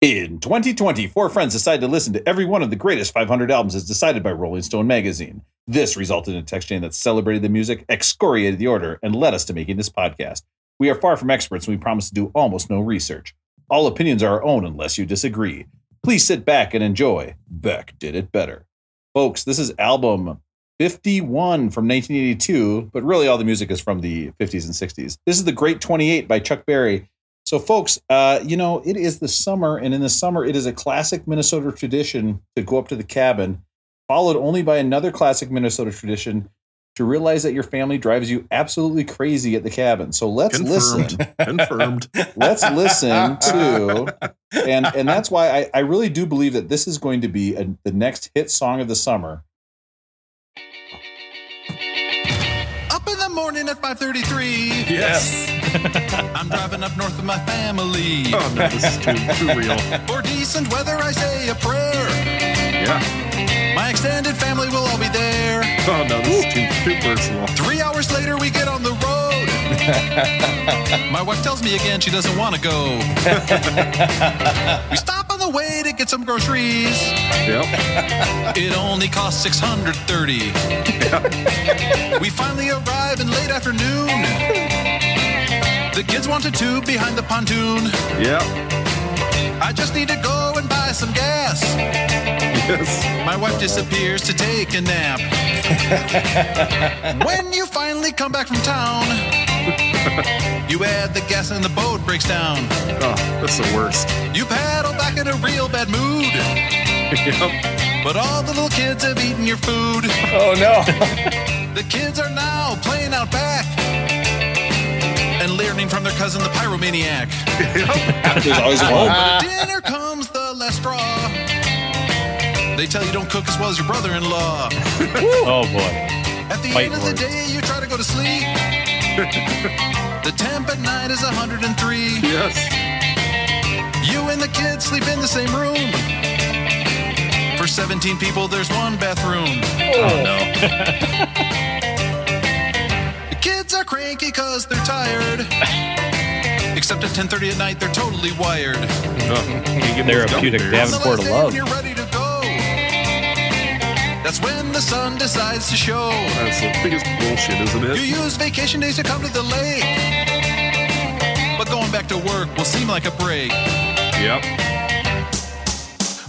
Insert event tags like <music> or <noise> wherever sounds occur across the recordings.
In 2020, four friends decided to listen to every one of the greatest 500 albums as decided by Rolling Stone magazine. This resulted in a text chain that celebrated the music, excoriated the order, and led us to making this podcast. We are far from experts and we promise to do almost no research. All opinions are our own unless you disagree. Please sit back and enjoy. Beck did it better. Folks, this is album 51 from 1982, but really all the music is from the 50s and 60s. This is The Great 28 by Chuck Berry. So, folks, uh, you know, it is the summer, and in the summer, it is a classic Minnesota tradition to go up to the cabin, followed only by another classic Minnesota tradition to realize that your family drives you absolutely crazy at the cabin. So let's Confirmed. listen. Confirmed. <laughs> Let's listen to, <laughs> and and that's why I, I really do believe that this is going to be a, the next hit song of the summer. Up in the morning at 5:33. Yes. <laughs> I'm driving up north with my family. Oh no, this is too too real. For decent weather, I say a prayer. Yeah. My extended family will all be there. Oh no, this is too too personal. Three hours later, we get on the road. <laughs> My wife tells me again she doesn't want to go. <laughs> we stop on the way to get some groceries. Yep. It only costs 630. We finally arrive in late afternoon. The kids want to tube behind the pontoon. Yep. I just need to go and buy some gas. Yes. My wife disappears to take a nap. <laughs> when you finally come back from town, you add the gas and the boat breaks down. Oh, that's the worst. You paddle back in a real bad mood, Yep. but all the little kids have eaten your food. Oh no. <laughs> The kids are now playing out back learning from their cousin, the pyromaniac. There's always one. But at dinner comes the last straw. They tell you don't cook as well as your brother-in-law. Oh boy. At the Fight end of the day, you try to go to sleep. the temp at night is 103. Yes. You and the kids sleep in the same room. For 17 people, there's one bathroom. Oh no. <laughs> The kids are cranky because they're tired. Except at 10:30 at night, they're totally wired. Oh, you give me Therapeutic bears. Davenport. On the Davenport last day love. you're ready to go. That's when the sun decides to show. That's the biggest bullshit, isn't it? You use vacation days to come to the lake. But going back to work will seem like a break. Yep.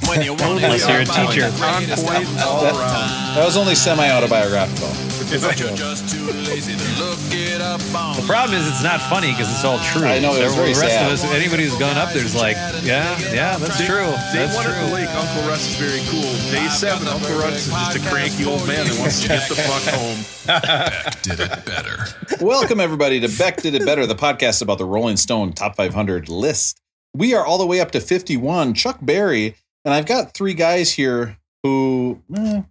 When you <laughs> want Unless you're a teacher. greatest On point albums all of all around. time. That was only semi-autobiographical. But you're just too lazy to look it up on. The problem is it's not funny because it's all true. I know, it was very the rest sad. of us, anybody who's gone up there's like, yeah, yeah, that's Day- true. Day That's one at the lake, Uncle Russ is very cool. Day seven, Uncle Russ is just a cranky old man that wants to get the fuck <laughs> home. Beck did it better. Welcome, everybody, to Beck Did It Better, the podcast about the Rolling Stone Top 500 list. We are all the way up to 51. Chuck Berry, and I've got three guys here who, eh,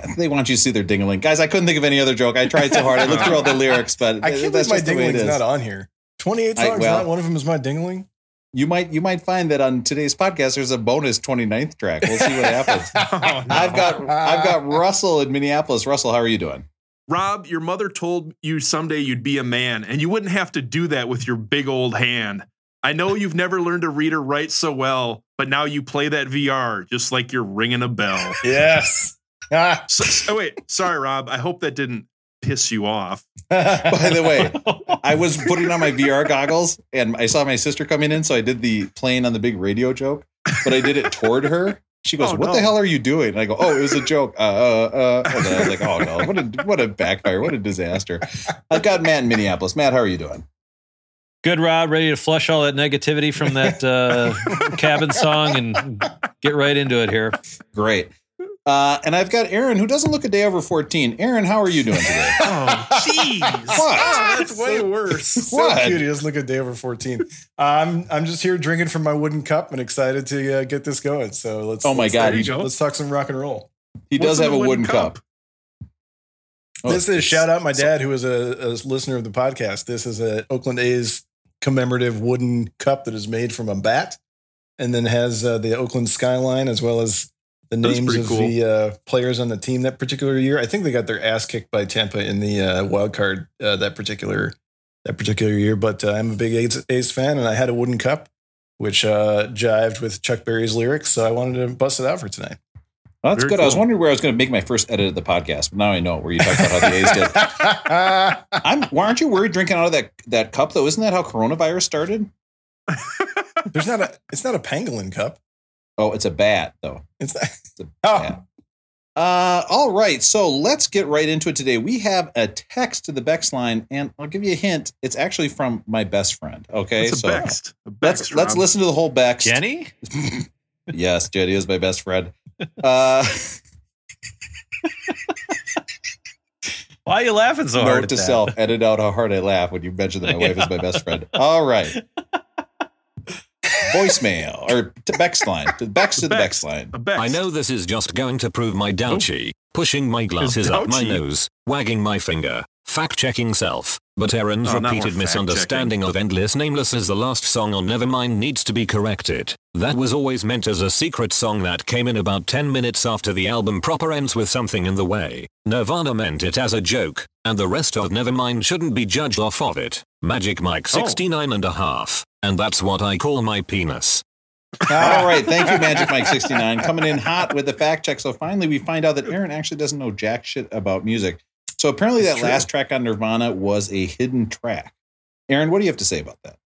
<laughs> they want you to see their dingling. Guys, I couldn't think of any other joke. I tried so hard. I looked through all the <laughs> lyrics, but I can't that's believe my just the way dingling's is. not on here. 28 I- songs, well- not one of them is my dingling. You might you might find that on today's podcast there's a bonus 29th track. We'll see what happens. <laughs> Oh, no. I've got I've got Russell in Minneapolis. Russell, how are you doing? Rob, your mother told you someday you'd be a man, and you wouldn't have to do that with your big old hand. I know you've never learned to read or write so well, but now you play that VR just like you're ringing a bell. Yes. Ah. So, so wait, sorry, Rob. I hope that didn't piss you off. <laughs> By the way, <laughs> I was putting on my VR goggles and I saw my sister coming in, so I did the playing on the big radio joke, but I did it toward her. She goes, Oh, "What no. the hell are you doing?" And I go, "Oh, it was a joke." Uh, uh, uh. And then I was like, "Oh no, what a what a backfire! What a disaster!" I've got Matt in Minneapolis. Matt, how are you doing? Good, Rob. Ready to flush all that negativity from that uh, <laughs> cabin song and get right into it here. Great. Uh, and I've got Aaron, who doesn't look a day over fourteen. Aaron, how are you doing today? <laughs> Oh, jeez. What? Oh, <laughs> that's way worse. <laughs> so What? cute. He doesn't look a day over 14. I'm I'm just here drinking from my wooden cup and excited to uh, get this going. So let's. Oh my let's- God, There you he- go. Let's talk some rock and roll. He does What's in have a the wooden cup. Oh, this is shout out my dad who is a, a listener of the podcast. This is a Oakland A's commemorative wooden cup that is made from a bat, and then has uh, the Oakland skyline as well as the That is names of cool. the uh, players on the team that particular year. I think they got their ass kicked by Tampa in the uh, wild card uh, that particular that particular year. But uh, I'm a big A's, A's fan, and I had a wooden cup which uh, jived with Chuck Berry's lyrics. So I wanted to bust it out for tonight. Well, that's Very good. I was wondering where I was going to make my first edit of the podcast, but now I know where you talked about how the A's did. <laughs> I'm. Why aren't you worried drinking out of that that cup though? Isn't that how coronavirus started? <laughs> There's not a. It's not a pangolin cup. Oh, it's a bat though. It's not. It's a <laughs> Oh. bat. Uh, all right, so let's get right into it today. We have a text to the Bex line, and I'll give you a hint. It's actually from my best friend. Okay, It's a so Bext. A let's Bext, let's listen to the whole Bex. Jenny? <laughs> yes, Jenny is my best friend. Uh, <laughs> Why are you laughing so hard? note to that? self: edit out how hard I laugh when you mention that my wife is my best friend. All right. Voicemail or to Bex line. To Bex to the Bex line. I know this is just going to prove my douchy, pushing my glasses up my nose, wagging my finger, fact checking self. But Aaron's Oh, repeated misunderstanding of Endless Nameless as the last song on Nevermind needs to be corrected. That was always meant as a secret song that came in about 10 minutes after the album proper ends with something in the way. Nirvana meant it as a joke, and the rest of Nevermind shouldn't be judged off of it. Magic Mike Oh. 69 and a half, and that's what I call my penis. All right, thank you, Magic Mike sixty nine, coming in hot with the fact check. So finally, we find out that Aaron actually doesn't know jack shit about music. So apparently, It's that true. last track on Nirvana was a hidden track. Aaron, what do you have to say about that?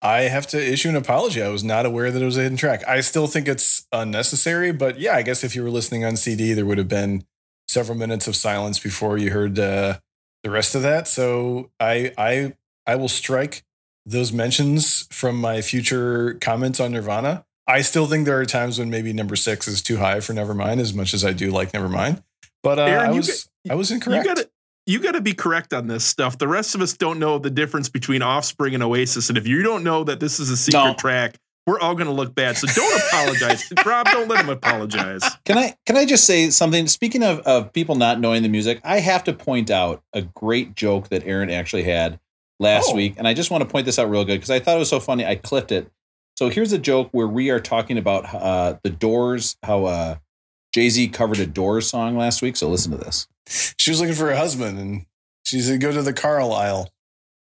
I have to issue an apology. I was not aware that it was a hidden track. I still think it's unnecessary, but yeah, I guess if you were listening on CD, there would have been several minutes of silence before you heard uh, the rest of that. So I I I will strike those mentions from my future comments on Nirvana. I still think there are times when maybe number six is too high for Nevermind, as much as I do like Nevermind. But uh, Aaron, I you was I was You incorrect. gotta you gotta be correct on this stuff. The rest of us don't know the difference between Offspring and Oasis, and if you don't know that this is a secret No. track, we're all gonna look bad. So don't apologize, <laughs> Rob. Don't let him apologize. Can I can I just say something? Speaking of of people not knowing the music, I have to point out a great joke that Aaron actually had last Oh. week, and I just want to point this out real good because I thought it was so funny. I clipped it. So here's a joke where we are talking about uh, the Doors, how uh, Jay Z covered a Doors song last week. So listen to this. she was looking for a husband, and she gonna go to the Carl aisle.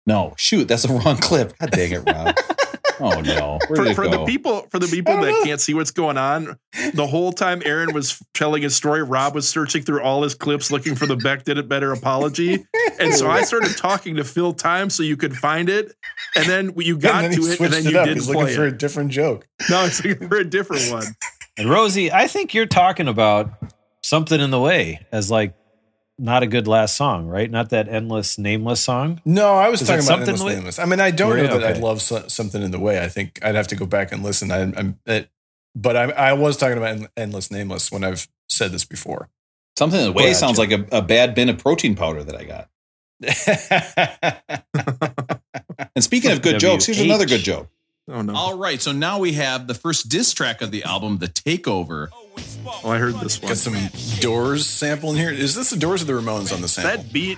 No, shoot, that's the <laughs> wrong clip. God dang it, Rob. <laughs> oh no, For, for the people for the people that know. <laughs> can't see what's going on, the whole time Aaron was telling his story, Rob was searching through all his clips looking for the Beck did it better apology. And so I started talking to fill time so you could find it. And then you got then to it, and then it you up. didn't He's looking play for it. a different joke. No, it's looking for a different one. And Rosie, I think you're talking about something in the way as like not a good last song, right? Not that endless, nameless song. No, I was Is talking about something endless with- nameless. I mean, I don't Were know you? that I Okay. love so, something in the way. I think I'd have to go back and listen. I, I'm, it, but I, I was talking about End- endless nameless when I've said this before. Something in the way Gotcha. sounds like a, a bad bin of protein powder that I got. <laughs> And speaking of good jokes, here's another good joke. Oh no. All right, so now we have the first diss track of the album, The Takeover. Oh, I heard this one. Got some Doors sample in here. Is this the Doors or the Ramones on the sample? That beat,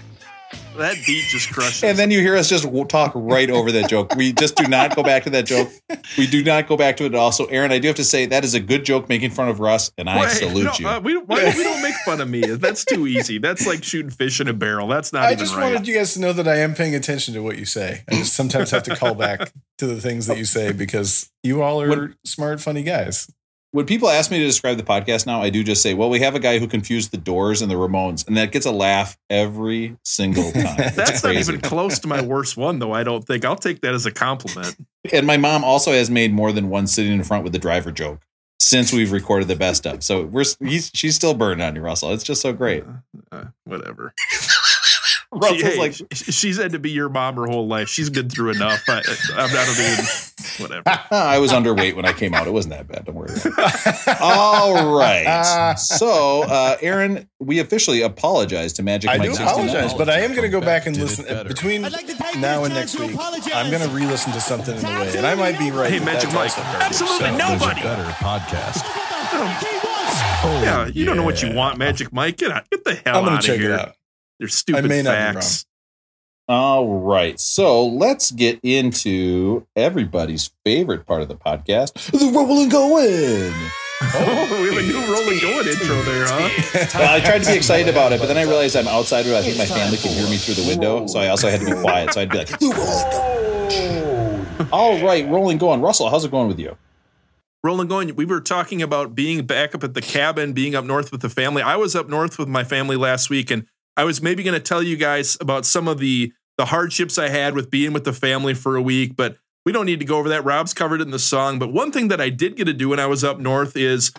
that beat just crushes. And then you hear us just talk right over that joke. We just do not go back to that joke. We do not go back to it at all. So, Aaron, I do have to say that is a good joke making fun of Russ, and I Wait, salute no, you. uh, we, why don't- we don't make fun of me. That's too easy. That's like shooting fish in a barrel. That's not I even just right. wanted you guys to know that I am paying attention to what you say. I just sometimes have to call back to the things that you say because you all are When- smart, funny guys. When people ask me to describe the podcast now, I do just say, well, we have a guy who confused the Doors and the Ramones, and that gets a laugh every single <laughs> time. That's not even close to my worst one, though. I don't think. I'll take that as a compliment. And my mom also has made more than one sitting in front with the driver joke since we've recorded the best of. So we're he's, she's still burned on you, Russell. It's just so great. Uh, whatever. <laughs> Russell's hey, like, she's had to be your mom her whole life. She's been through enough. I, I'm not even. Whatever. <laughs> I was underweight when I came out. It wasn't that bad. Don't worry. About it. All right. So, uh, Aaron, we officially apologize to Magic I Mike do 69. apologize, but I am going to go back and Did listen better. between like now and next week. apologize. I'm going to re-listen to something in the way, and I might be right. Hey, Magic Mike. Absolutely So- nobody. Better podcast. Oh, Yeah, you don't know what you want, Magic Mike. Get out. Get the hell I'm going out to of check here. it out. They're stupid I may not be facts. All right. So let's get into everybody's favorite part of the podcast the rolling going. Oh, we have a new rolling <laughs> going intro there, huh? Well, I tried to be excited about it, but then I realized I'm outside where I think my family can hear me through the window. So I also had to be quiet. So I'd be like, the rolling going. Oh. All right, rolling, going. Russell, how's it going with you? rolling going, we were talking about being back up at the cabin, being up north with the family. I was up north with my family last week, and I was maybe going to tell you guys about some of the the hardships I had with being with the family for a week, but we don't need to go over that. Rob's covered it in the song. But one thing that I did get to do when I was up north is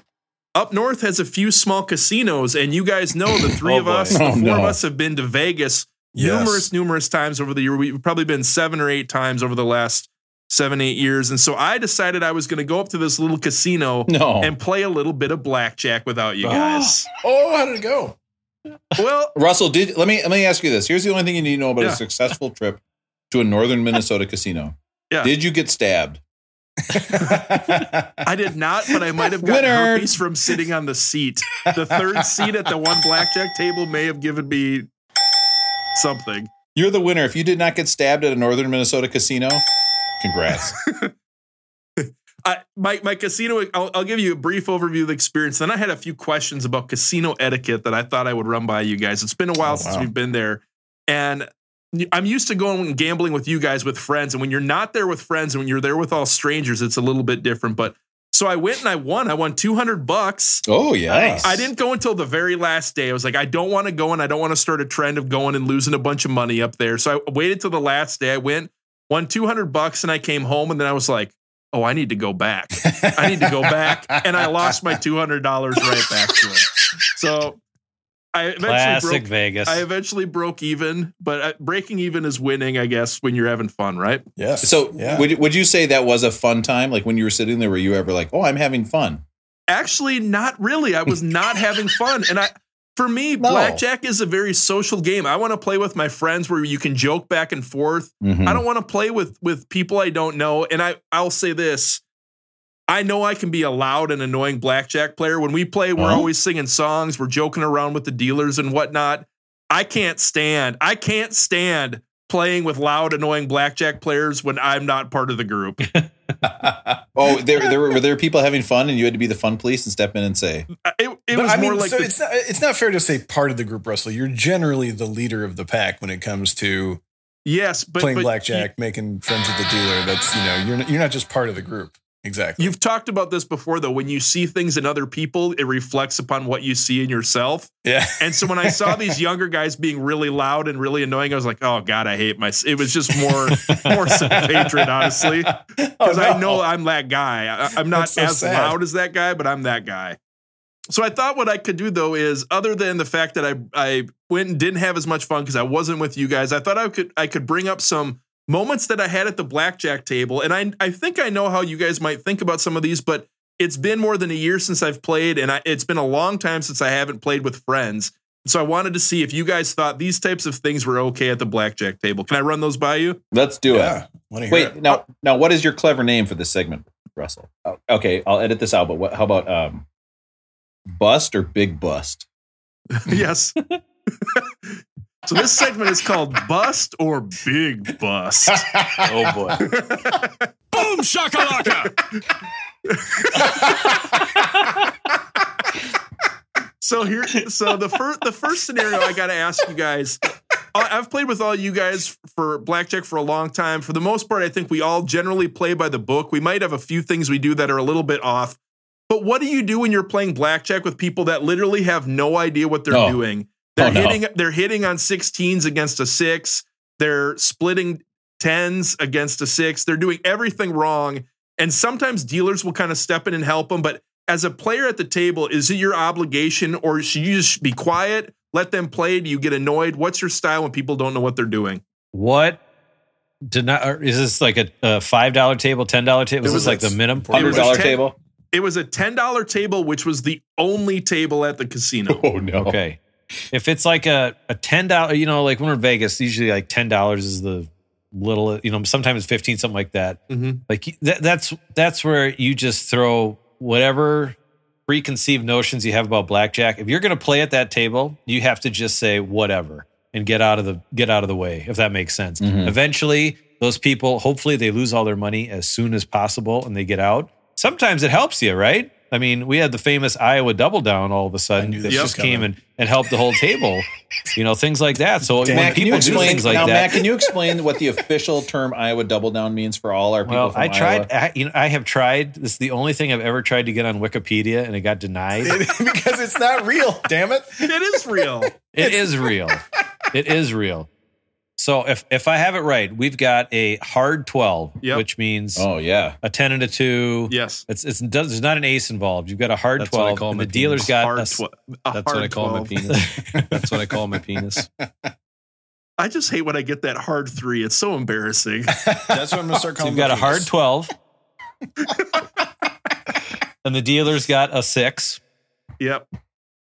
up north has a few small casinos, and you guys know the three Oh, of boy. us, the oh, four no. of us have been to Vegas Yes. numerous, numerous times over the year. We've probably been seven or eight times over the last seven, eight years. And so I decided I was going to go up to this little casino No. and play a little bit of blackjack without you ah. guys. Oh, how did it go? Well, Russell, did let me let me ask you this. Here's the only thing you need to know about Yeah. a successful trip to a northern Minnesota casino. Yeah. Did you get stabbed? <laughs> I did not, but I might have gotten Winner. herpes from sitting on the seat. The third seat at the one blackjack table may have given me something. You're the winner. If you did not get stabbed at a northern Minnesota casino, congrats. <laughs> I, my my casino. I'll, I'll give you a brief overview of the experience. Then I had a few questions about casino etiquette that I thought I would run by you guys. It's been a oh, while Oh, since wow. we've been there, and I'm used to going and gambling with you guys with friends. And when you're not there with friends, and when you're there with all strangers, it's a little bit different. But so I went and I won. I won 200 bucks. oh yeah. Nice. I didn't go until the very last day. I was like, I don't want to go and I don't want to start a trend of going and losing a bunch of money up there. So I waited till the last day. I went, won 200 bucks, and I came home. And then I was like, oh, I need to go back. I need to go back. <laughs> And I lost my $200 right back to it. So I eventually Classic broke. Vegas. I eventually broke even, but uh, breaking even is winning, I guess, when you're having fun, right? Yeah. So yeah. would would you say that was a fun time? Like when you were sitting there, were you ever like, "Oh, I'm having fun"? Actually, not really. I was not having fun. And I for me, No. blackjack is a very social game. I want to play with my friends where you can joke back and forth. Mhm. I don't want to play with with people I don't know. And I I'll say this. I know I can be a loud and annoying blackjack player. When we play, we're Huh? always singing songs, we're joking around with the dealers and whatnot. I can't stand, I can't stand playing with loud, annoying blackjack players when I'm not part of the group. <laughs> oh, there there were, were there people having fun, and you had to be the fun police and step in and say, Uh, It, it was I mean, more like so the- it's not it's not fair to say part of the group, Russell. You're generally the leader of the pack when it comes to yes, but playing but blackjack, making friends with the dealer. That's you know you're you're not just part of the group. Exactly. You've talked about this before, though. When you see things in other people, it reflects upon what you see in yourself. yeah. And so when I saw these <laughs> younger guys being really loud and really annoying, I was like, "Oh God, I hate my." It was just more, more self <laughs> hatred, honestly, oh, because I know I'm that guy. I, I'm not so as sad. loud as that guy, but I'm that guy. So I thought what I could do though is, other than the fact that I I went and didn't have as much fun because I wasn't with you guys, I thought I could I could bring up some moments that I had at the blackjack table, and I I think I know how you guys might think about some of these, but it's been more than a year since I've played, and I, it's been a long time since I haven't played with friends. So I wanted to see if you guys thought these types of things were okay at the blackjack table. Can I run those by you? "Let's do yeah. it." Want to hear Wait, it. now now what is your clever name for this segment, Russell? Oh, Okay, I'll edit this out. But what? How about um, bust or big bust? <laughs> yes. <laughs> so this segment is called Bust or Big Bust. <laughs> oh boy. Boom shakalaka! So here, so the first the first scenario I got to ask you guys. I- I've played with all you guys for blackjack for a long time. For the most part, I think we all generally play by the book. We might have a few things we do that are a little bit off. But what do you do when you're playing blackjack with people that literally have no idea what they're Oh. doing? They're Oh, no. hitting they're hitting on 16s against a 6. They're splitting 10s against a 6. They're doing everything wrong. And sometimes dealers will kind of step in and help them, but as a player at the table, is it your obligation or should you just be quiet, let them play? Do you get annoyed? What's your style when people don't know what they're doing? What did not? or Is this like a, a five dollar table, ten dollar table? Is It was this like the minimum? Hundred was dollar 10 table. It was a $10 table, which was the only table at the casino. Oh no. Okay. If it's like a, a ten dollar, you know, like when we're in Vegas, usually like ten dollars is the little, you know, sometimes it's fifteen, something like that. Mhm. Like that, that's that's where you just throw whatever preconceived notions you have about blackjack. If you're going to play at that table, you have to just say whatever and get out of the get out of the way. If that makes sense. Mhm. Eventually, those people, hopefully, they lose all their money as soon as possible and they get out. Sometimes it helps you, right? I mean, we had the famous Iowa double down all of a sudden that this was just came and, and helped the whole table. You know, things like that. So when Matt, can you people do explain things like now, that, Matt, can you explain what the official term Iowa double down means for all our people? well, from I tried. Iowa? I, you know, I have tried. This is the only thing I've ever tried to get on Wikipedia, and it got denied. <laughs> because it's not real. Damn it! It is real. It is real. It is real. So if if I have it right, we've got a hard twelve, Yep. which means Oh yeah. a ten and a two. Yes. It's it's there's not an ace involved. You've got a hard That's what I twelve. call and my the dealer's penis. got Hard a, tw- a That's what hard I call 12. my penis. <laughs> That's what I call my penis. I just hate when I get that hard three. It's so embarrassing. <laughs> That's what I'm gonna start so calling. you've got my a hard twelve, <laughs> and the dealer's got a six. yep.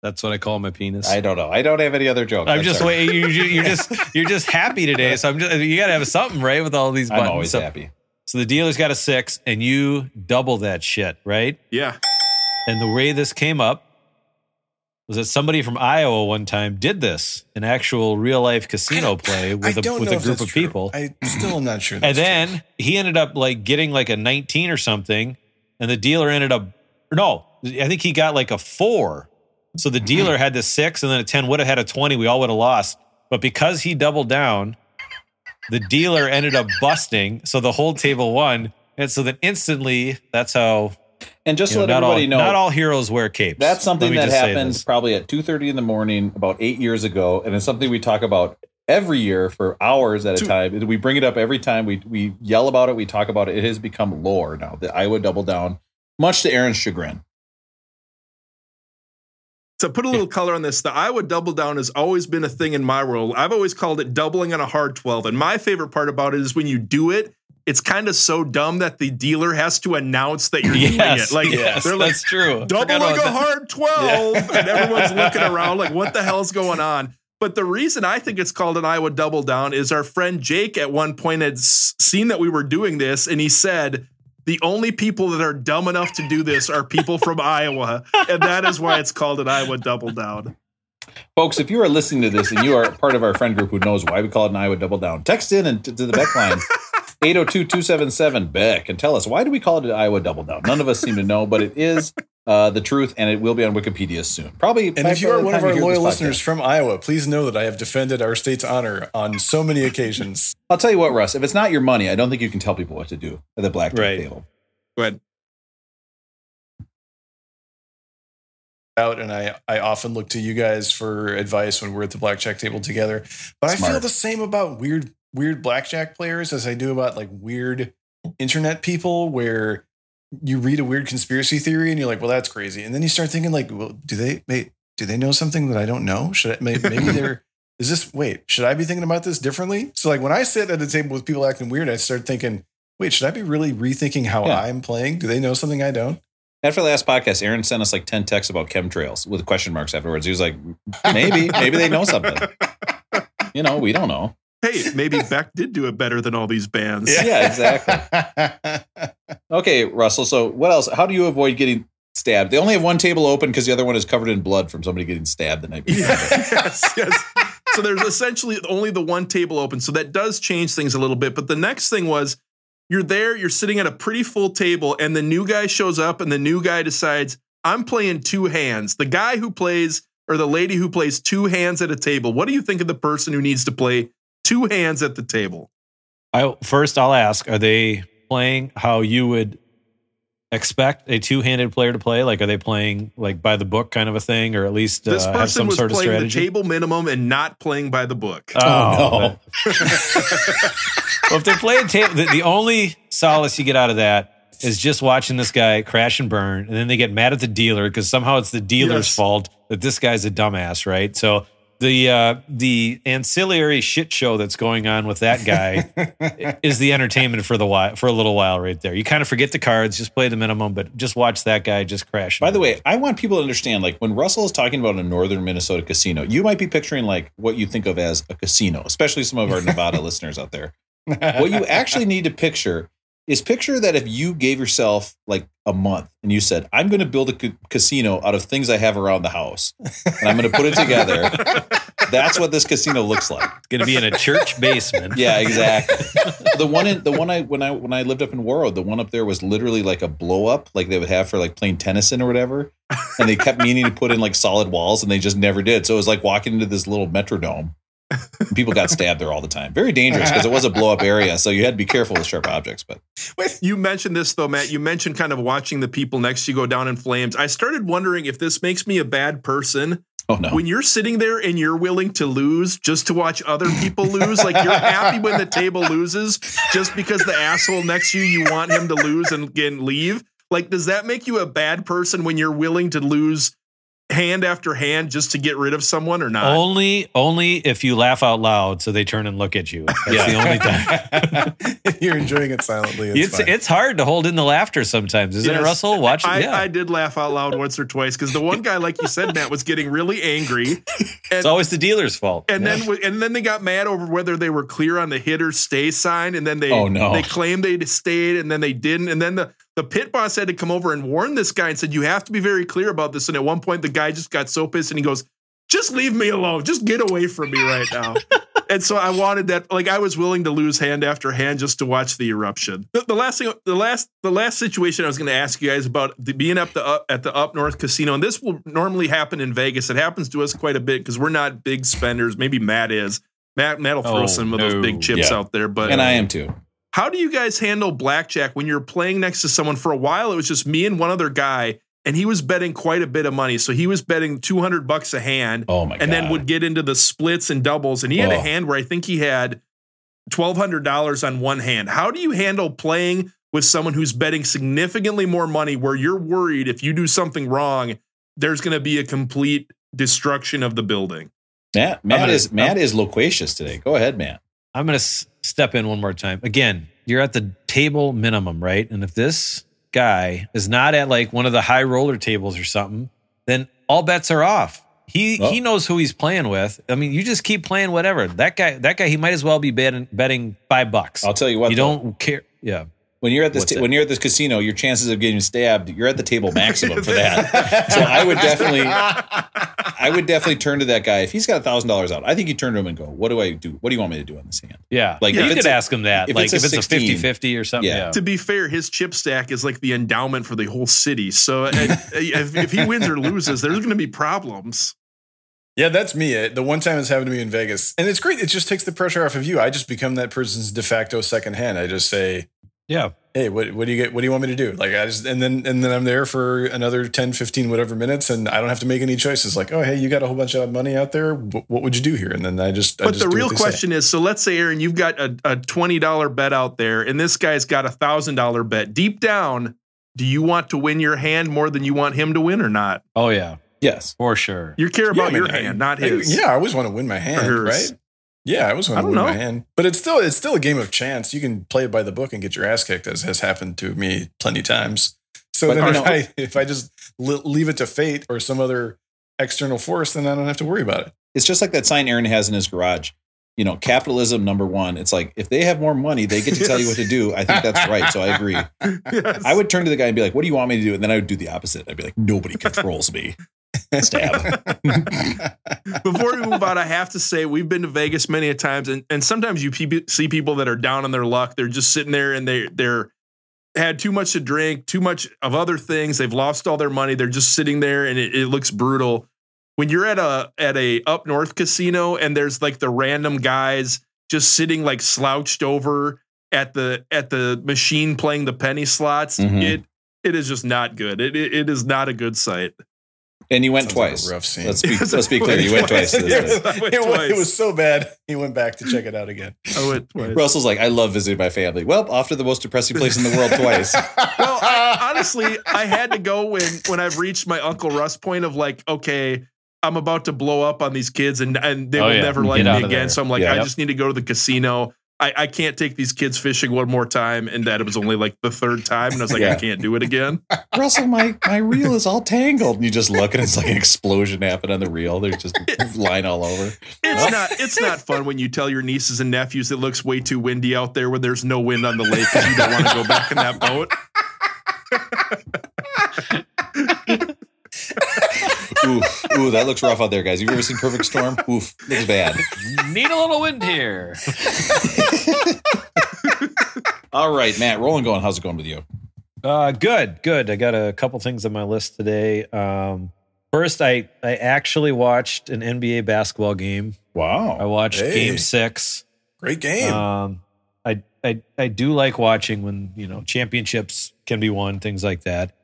That's what I call my penis. I don't know. I don't have any other jokes. I'm just sorry. waiting. You, you, you're just you're just happy today. So I'm just you got to have something right with all these buttons. I'm always so, happy. so the dealer's got a six, and you double that shit, right? Yeah. And the way this came up was that somebody from Iowa one time did this, an actual real life casino play with a with a group of true. people. I still am not sure. And That's then he ended up like getting like a 19 or something, and the dealer ended up no, I think he got like a four. So the dealer had the six, and then a 10 would have had a 20. We all would have lost. But because he doubled down, the dealer ended up busting. So the whole table won. And so then instantly, that's how And just to know, let not all, everybody know, not all heroes wear capes. that's something that happened probably at 2:30 in the morning about eight years ago, and it's something we talk about every year for hours at a Two- time. We bring it up every time. We we yell about it. We talk about it. It has become lore now. The Iowa double down, much to Aaron's chagrin. To put a little color on this, the Iowa double down has always been a thing in my world. I've always called it doubling on a hard 12. And my favorite part about it is when you do it, it's kind of so dumb that the dealer has to announce that you're Yes, doing it. Like yes, they're like that's true. doubling a that. hard 12 <laughs> and everyone's looking around like what the hell's going on but the reason i think it's called an iowa double down is our friend jake at one point had seen that we were doing this and he said the only people that are dumb enough to do this are people from <laughs> iowa and that is why it's called an iowa double down. Folks, if you are listening to this and you are part of our friend group who knows why we call it an Iowa double down, text in and to, to the Beck line <laughs> 802-277 Beck and tell us why do we call it an Iowa double down? None of us seem to know, but it is uh, the truth and it will be on Wikipedia soon. Probably. And if you are one of our loyal listeners from Iowa, please know that I have defended our state's honor on so many occasions. <laughs> I'll tell you what, Russ. If it's not your money, I don't think you can tell people what to do at the blackjack Right. table. go ahead Out and I, I often look to you guys for advice when we're at the blackjack table together. But I feel the same about weird weird blackjack players as I do about like weird internet people where you read a weird conspiracy theory and you're like, well, that's crazy. And then you start thinking like, well, do they wait, do they know something that I don't know? Should I maybe, maybe they're <laughs> is this wait, should I be thinking about this differently? So like when I sit at a table with people acting weird, I start thinking, wait, should I be really rethinking how Yeah. I'm playing? Do they know something I don't? After the last podcast, Aaron sent us like 10 texts about chemtrails with question marks afterwards. He was like, maybe, maybe they know something. <laughs> You know, we don't know. Hey <laughs> maybe beck did do it better than all these bands Yeah, exactly. <laughs> Okay, Russell. So what else? How do you avoid getting stabbed? They only have one table open because the other one is covered in blood from somebody getting stabbed the night <laughs> before. yes, yes. So there's essentially only the one table open. So that does change things a little bit. But the next thing was you're there, you're sitting at a pretty full table, and the new guy shows up, and the new guy decides, I'm playing two hands. The guy who plays or the lady who plays two hands at a table. What do you think of the person who needs to play two hands at the table? I first I'll ask: Are they playing how you would expect a two-handed player to play? Like, are they playing like by the book kind of a thing, or at least uh, This have person some was sort of playing the strategy? table minimum and not playing by the book. Oh, no. well, if they're playing table, the, the only solace you get out of that is just watching this guy crash and burn, and then they get mad at the dealer because somehow it's the dealer's Yes. fault that this guy's a dumbass, right? So the uh, the ancillary shit show that's going on with that guy <laughs> is the entertainment for the while for a little while right there. You kind of forget the cards, just play the minimum, but just watch that guy just crash. By the way, I want people to understand like when Russell is talking about a northern Minnesota casino, you might be picturing like what you think of as a casino, especially some of our Nevada <laughs> listeners out there. What you actually need to picture is picture that if you gave yourself like a month and you said, I'm going to build a ca- casino out of things I have around the house and I'm going to put it together <laughs> That's what this casino looks like. It's going to be in a church basement. <laughs> Yeah, exactly. the one in the one I when I when I lived up in Warroad, the one up there was literally like a blow up, like they would have for like playing tennis in or whatever. And they kept meaning to put in like solid walls, and they just never did. So it was like walking into this little metrodome. People got stabbed there all the time. Very dangerous because it was a blow up area, so you had to be careful with sharp objects. But You mentioned this though, Matt. You mentioned kind of watching the people next to you go down in flames. I started wondering if this makes me a bad person oh no, when you're sitting there and you're willing to lose just to watch other people lose. Like you're happy when the table loses just because the asshole next to you you want him to lose and, and leave. Like, does that make you a bad person when you're willing to lose hand after hand just to get rid of someone or not? Only, only if you laugh out loud, so they turn and look at you. That's the only time. <laughs> You're enjoying it silently. It's, It's it's hard to hold in the laughter sometimes, isn't it, Russell? Watch it. I, yeah, I did laugh out loud once or twice because the one guy, like you said, Matt, was getting really angry. it's always the dealer's fault. And then and then they got mad over whether they were clear on the hit or stay sign, and then they Oh, no. they claimed they stayed, and then they didn't, and then the the pit boss had to come over and warn this guy and said you have to be very clear about this. And at one point, the guy just got so pissed and he goes, "Just leave me alone, just get away from me right now." <laughs> and so I wanted that, like I was willing to lose hand after hand just to watch the eruption. The, the last thing, the last the last situation I was going to ask you guys about the, being up the up, at the Up North Casino, and this will normally happen in Vegas. It happens to us quite a bit because we're not big spenders. Maybe Matt is. Matt, Matt'll throw Oh, some of no. those big chips Yeah. out there, but and I am too. How do you guys handle blackjack when you're playing next to someone? For a while, it was just me and one other guy, and he was betting quite a bit of money. So he was betting 200 bucks a hand Oh my and then would get into the splits and doubles. And he had a Oh. hand where I think he had $1,200 on one hand. How do you handle playing with someone who's betting significantly more money where you're worried if you do something wrong, there's going to be a complete destruction of the building? Matt, Matt gonna- is Matt is loquacious today. Go ahead, Matt. I'm going to s- step in one more time. Again, you're at the table minimum, right? And if this guy is not at like one of the high roller tables or something, then all bets are off. He Oh. he knows who he's playing with. I mean, you just keep playing whatever. That guy that guy he might as well be betting betting 5 bucks. I'll tell you what. you though. don't care. Yeah. When you're at this ta- when you're at this casino, your chances of getting stabbed, you're at the table maximum for that. <laughs> so I would definitely, I would definitely turn to that guy if he's got a thousand dollars out. I think you turn to him and go, "What do I do? What do you want me to do on this hand?" Yeah. Like, you could a- ask him that. if like it's a if it's a 50-50 or something. yeah. Yeah. To be fair, his chip stack is like the endowment for the whole city. So uh, if, if he wins or loses, there's going to be problems. Yeah, that's me. Uh, The one time it's happened to me in Vegas, and it's great. It just takes the pressure off of you. I just become that person's de facto second hand. I just say, Yeah. "Hey, what, what do you get? What do you want me to do?" Like I just, and then and then I'm there for another 10, 15, whatever minutes, and I don't have to make any choices. Like, oh, hey, you got a whole bunch of money out there. What, what would you do here? And then I just. I But just the real they say. question is so let's say, Aaron, you've got a, a $20 bet out there, and this guy's got a $1,000 bet. Deep down, do you want to win your hand more than you want him to win or not? Oh yeah. Yes. For sure. You care Yeah, about I mean, your I- hand, not I- his. yeah, I always want to win my hand, right? Yeah, I was I to win know. my hand, but it's still it's still a game of chance. You can play it by the book and get your ass kicked, as has happened to me plenty times. So But then if know- I if I just leave it to fate or some other external force, then I don't have to worry about it. It's just like that sign Aaron has in his garage. You know, capitalism number one. It's like if they have more money, they get to tell you what to do. I think that's right. So I agree. <laughs> Yes. I would turn to the guy and be like, "What do you want me to do?" And then I would do the opposite. I'd be like, "Nobody controls me." Stab. <laughs> Before we move on, I have to say we've been to Vegas many a times, and, and sometimes you peop see people that are down on their luck. They're just sitting there and they they're had too much to drink, too much of other things. They've lost all their money. They're just sitting there, and it, it looks brutal. When you're at a at a up north casino and there's like the random guys just sitting like slouched over at the at the machine playing the penny slots, Mhm. it it is just not good. It, it it is not a good sight. And you went Sounds like a twice. rough scene. Let's be <laughs> let's be clear. You went twice. it, This was, <laughs> went it twice. it was so bad. He went back to check it out again. <laughs> I went twice. Russell's like, I love visiting my family. Well, off to the most depressing place in the world twice. well, I, honestly, I had to go when when I've reached my Uncle Russ point of like, okay, I'm about to blow up on these kids and and they Oh, will yeah. never like me again. there. So I'm like, Yeah. I Yep. just need to go to the casino. I, I can't take these kids fishing one more time. And that it was only like the third time. And I was like, Yeah. I can't do it again. <laughs> Russell, my my reel is all tangled. And you just look and it's like an explosion happened on the reel. There's just <laughs> <laughs> line all over. It's not it's not fun when you tell your nieces and nephews it looks way too windy out there when there's no wind on the lake because you don't want to go back in that boat. Oof, Ooh, that looks rough out there, guys. You've ever seen Perfect Storm? Oof, looks bad. Need a little wind here. <laughs> All right, Matt, rolling going. How's it going with you? Uh, good, good. I got a couple things on my list today. Um, first, I I actually watched an NBA basketball game. Wow! I watched Hey. Game Six. Great game. Um, I, I I do like watching when you know championships can be won, things like that.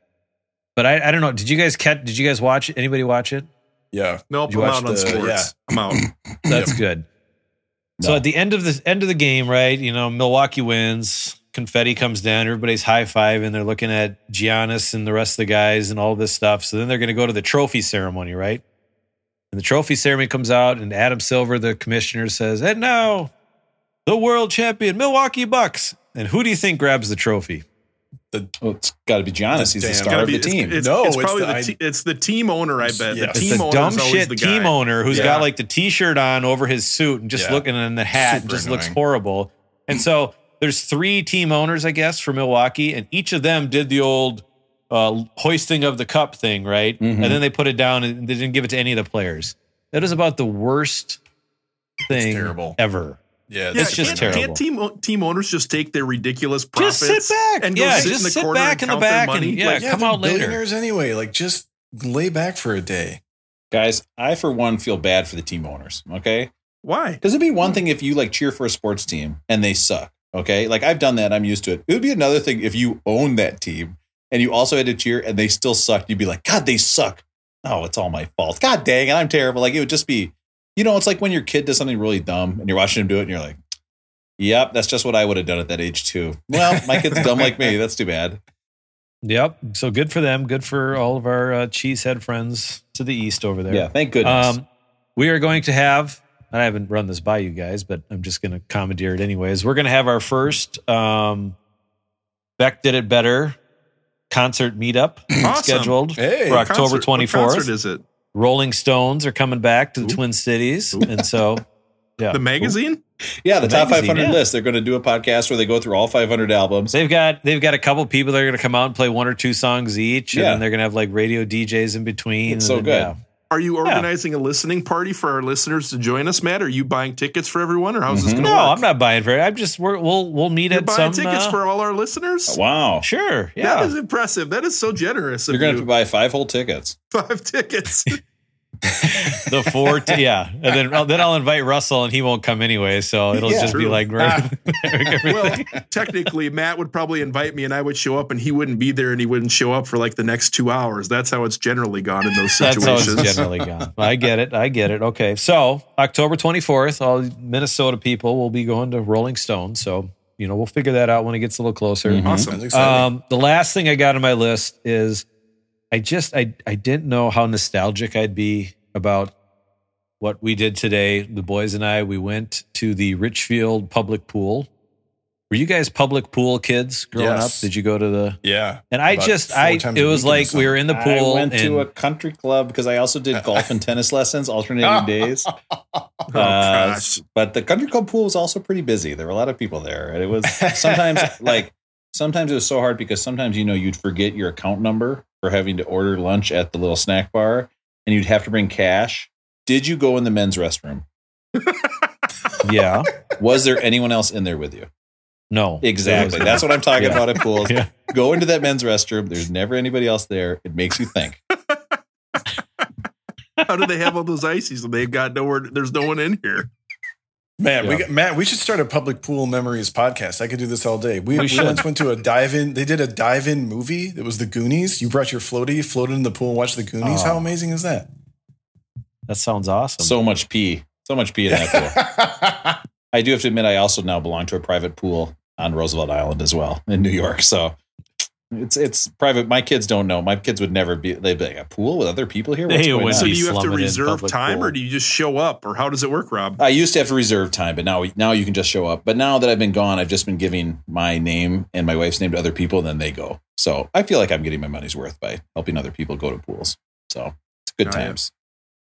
But I, I don't know. Did you guys catch? Did you guys watch it? Anybody watch it? yeah. Nope, You I'm watched out on sports. yeah. I'm out. <clears throat> That's good. So at the end of the end of the game, right? You know, Milwaukee wins. Confetti comes down. Everybody's high fiving. They're looking at Giannis and the rest of the guys and all this stuff. So then they're going to go to the trophy ceremony, right? And the trophy ceremony comes out, and Adam Silver, the commissioner, says, "And now, the world champion Milwaukee Bucks." And who do you think grabs the trophy? Well, it's got to be Giannis. He's the star of be- the team. It's, it's, No, it's it's probably the- the, I- te- it's the team owner. I bet Yeah. the team It's the owner dumb is shit the team owner who's Yeah. got like the t-shirt on over his suit and just Yeah. looking in the hat and Super just looks horrible. And so there's three team owners, I guess, for Milwaukee, and each of them did the old uh, hoisting of the cup thing, right? Mhm. And then they put it down and they didn't give it to any of the players. That is about the worst thing terrible. ever. Yeah. Yeah, It's just can't, terrible. Can't team team owners just take their ridiculous profits Just sit back. and go yeah, sit just in the sit corner back and in the count their back money? and yeah, Like, yeah, come out later. billionaires anyway. Like, just lay back for a day. Guys, I for one feel bad for the team owners. Okay, why? because it'd be one thing if you like cheer for a sports team and they suck. Okay, like I've done that. I'm used to it. It would be another thing if you own that team and you also had to cheer and they still sucked. You'd be like, God, they suck. Oh, it's all my fault. God dang it, I'm terrible. Like it would just be, you know, it's like when your kid does something really dumb and you're watching him do it and you're like, Yep, that's just what I would have done at that age too. Well, my kid's dumb like me. That's too bad. Yep. So good for them. Good for all of our uh, cheesehead friends to the east over there. Yeah, thank goodness. Um, we are going to have, and I haven't run this by you guys, but I'm just going to commandeer it anyways. We're going to have our first um, Beck Did It Better concert meetup Awesome. scheduled Hey, for October Concert- what 24th. concert is it? Rolling Stones are coming back to the Ooh. Twin Cities. Ooh. And so, yeah. The magazine? yeah, the, the top magazine, 500 yeah. list. They're going to do a podcast where they go through all 500 albums. They've got they've got a couple people that are going to come out and play one or two songs each, and Yeah. then they're going to have like radio DJs in between. It's and so then, good. yeah. Are you organizing a listening party for our listeners to join us, Matt? Are you buying tickets for everyone, or how's this Mhm. going to No, work? No, I'm not buying for it. I'm just we're, we'll we'll meet You're at buying some tickets uh, for all our listeners. Wow. Sure, That yeah. is impressive. That is so generous of You're going to you. have to buy five whole tickets. <laughs> Five tickets. <laughs> the four, t- yeah, and then uh, then I'll invite Russell, and he won't come anyway, so it'll Yeah. just be True. like <laughs> well, technically, Matt would probably invite me, and I would show up, and he wouldn't be there, and he wouldn't show up for like the next two hours. That's how it's generally gone in those situations. that's how situations. it's generally gone. I get it. I get it. Okay, so October 24th, all Minnesota people will be going to Rolling Stone. So you know we'll figure that out when it gets a little closer. Mhm. Awesome. Um, the last thing I got on my list is I just I I didn't know how nostalgic I'd be about what we did today. The boys and I we went to the Richfield public pool. Were you guys public pool kids growing Yes. up? Did you go to the? yeah. And I just I it was like we were in the pool I went and to a country club because I also did golf and tennis lessons alternating <laughs> days. Oh, Uh, gosh. but the country club pool was also pretty busy. There were a lot of people there, and it was <laughs> sometimes like sometimes it was so hard because sometimes you know you'd forget your account number for having to order lunch at the little snack bar, and you'd have to bring cash. Did you go in the men's restroom? <laughs> yeah Was there anyone else in there with you? no Exactly. That's what I'm talking Yeah. about at pools. <laughs> Yeah. Go into that men's restroom. There's never anybody else there. It makes you think. <laughs> How do they have all those ices and they've got nowhere? There's no one in here. Man, we got, Matt, we should start a public pool memories podcast. I could do this all day. We, We we, once went to a dive in. They did a dive in movie. That was the Goonies. You brought your floaty, floated in the pool, and watched the Goonies. Oh. How amazing is that? that sounds awesome. So much pee. So much pee in that pool. <laughs> I do have to admit, I also now belong to a private pool on Roosevelt Island as well in New York. So it's it's private. My kids don't know. My kids would never be. They'd be like a pool with other people here. What's They going would on? So do you have to reserve time, pool. or do you just show up, or how does it work, Rob? I used to have to reserve time, but now now you can just show up. But now that I've been gone, I've just been giving my name and my wife's name to other people, and then they go. So I feel like I'm getting my money's worth by helping other people go to pools. So it's good yeah. times.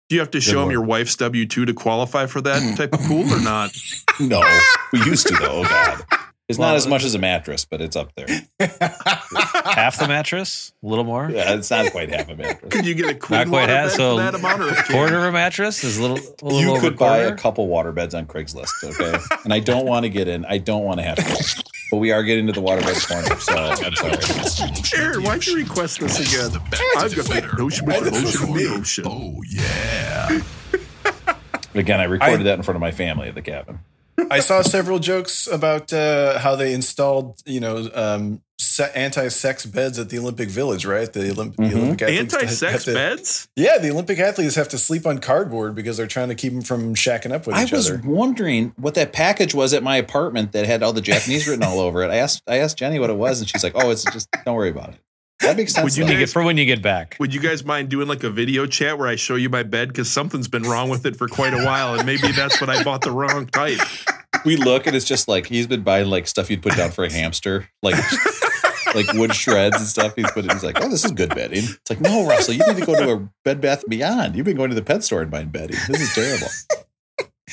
Do you have to show them your wife's W two to qualify for that type of pool, or <laughs> not? No, we used to though. Oh God, it's Well, not as much as a mattress, but it's up there. <laughs> half the mattress, a little more. Yeah, it's not quite half a mattress. Could you get a queen Not quite half. So that amount or a quarter of a mattress is a little. A little You over could buy a couple water beds on Craigslist, okay? and I don't want to get in. I don't want to have to. But we are getting to the water bed corner, so I'm sorry. Aaron, why'd you request this again? I've got that notion with the This is notion me. with notion. Oh yeah. Again, I recorded I- that in front of my family at the cabin. I saw several jokes about uh, how they installed, you know, um, se- anti-sex beds at the Olympic Village, right? The, Olymp- the Mhm. Olympic athletes have Anti-sex to- beds? Yeah, the Olympic athletes have to sleep on cardboard because they're trying to keep them from shacking up with I each other. I was wondering what that package was at my apartment that had all the Japanese written all over it. I asked I asked Jenny what it was, and she's like, "Oh, it's just don't worry about it." That makes sense. Would you though. When for when you get back. Would you guys mind doing like a video chat where I show you my bed? Because something's been wrong with it for quite a while, and maybe that's what I bought the wrong type. we look and it's just like he's been buying like stuff you'd put down for a hamster, like <laughs> like wood shreds and stuff. He's put he's like, oh, this is good bedding. It's like, no, Russell, you need to go to a Bed Bath Beyond. You've been going to the pet store and buying bedding. This is terrible.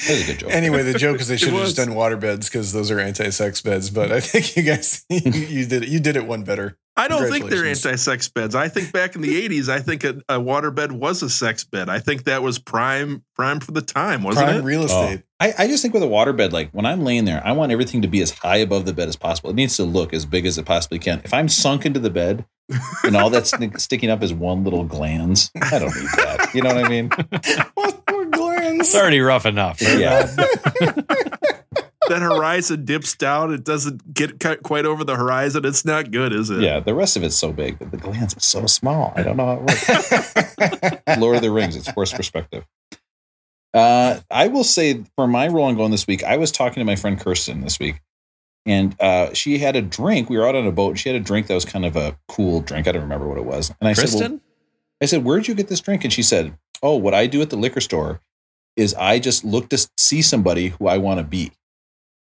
That was a good joke. Anyway, the joke is they <laughs> should have just done water beds because those are anti-sex beds. But I think you guys you, <laughs> you did it. You did it one better. I don't think they're anti-sex beds. I think back in the <laughs> '80s, I think a, a water bed was a sex bed. I think that was prime prime for the time, wasn't Prime it? real Oh. estate. I, I just think with a waterbed, like when I'm laying there, I want everything to be as high above the bed as possible. It needs to look as big as it possibly can. If I'm sunk into the bed and all that's snick- <laughs> sticking up is one little glands, I don't need that. You know what I mean? <laughs> What more glands? It's already rough enough. Yeah. That horizon dips down. It doesn't get cut quite over the horizon. It's not good, is it? Yeah. The rest of it's so big that the glands are so small. I don't know how it works. <laughs> Lord of the Rings, it's forced perspective. Uh, I will say for my rolling going this week, I was talking to my friend Kirsten this week, and uh, she had a drink. We were out on a boat. And she had a drink that was kind of a cool drink. I don't remember what it was. And I said, well, I said, Where'd you get this drink? And she said, Oh, what I do at the liquor store is I just look to see somebody who I want to be.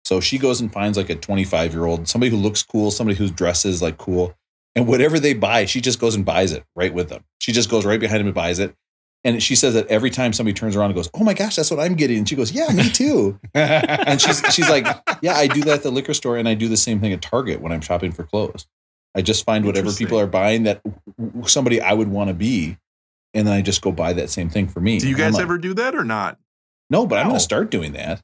So she goes and finds like a 25 year old, somebody who looks cool, somebody who dresses like cool. And whatever they buy, she just goes and buys it right with them. She just goes right behind him and buys it. And she says that every time somebody turns around and goes, Oh my gosh, that's what I'm getting. And she goes, Yeah, me too. <laughs> and she's she's like, Yeah, I do that at the liquor store and I do the same thing at Target when I'm shopping for clothes. I just find whatever people are buying that somebody I would want to be, and then I just go buy that same thing for me. Do you guys like, ever do that or not? No, but I'm going to start doing that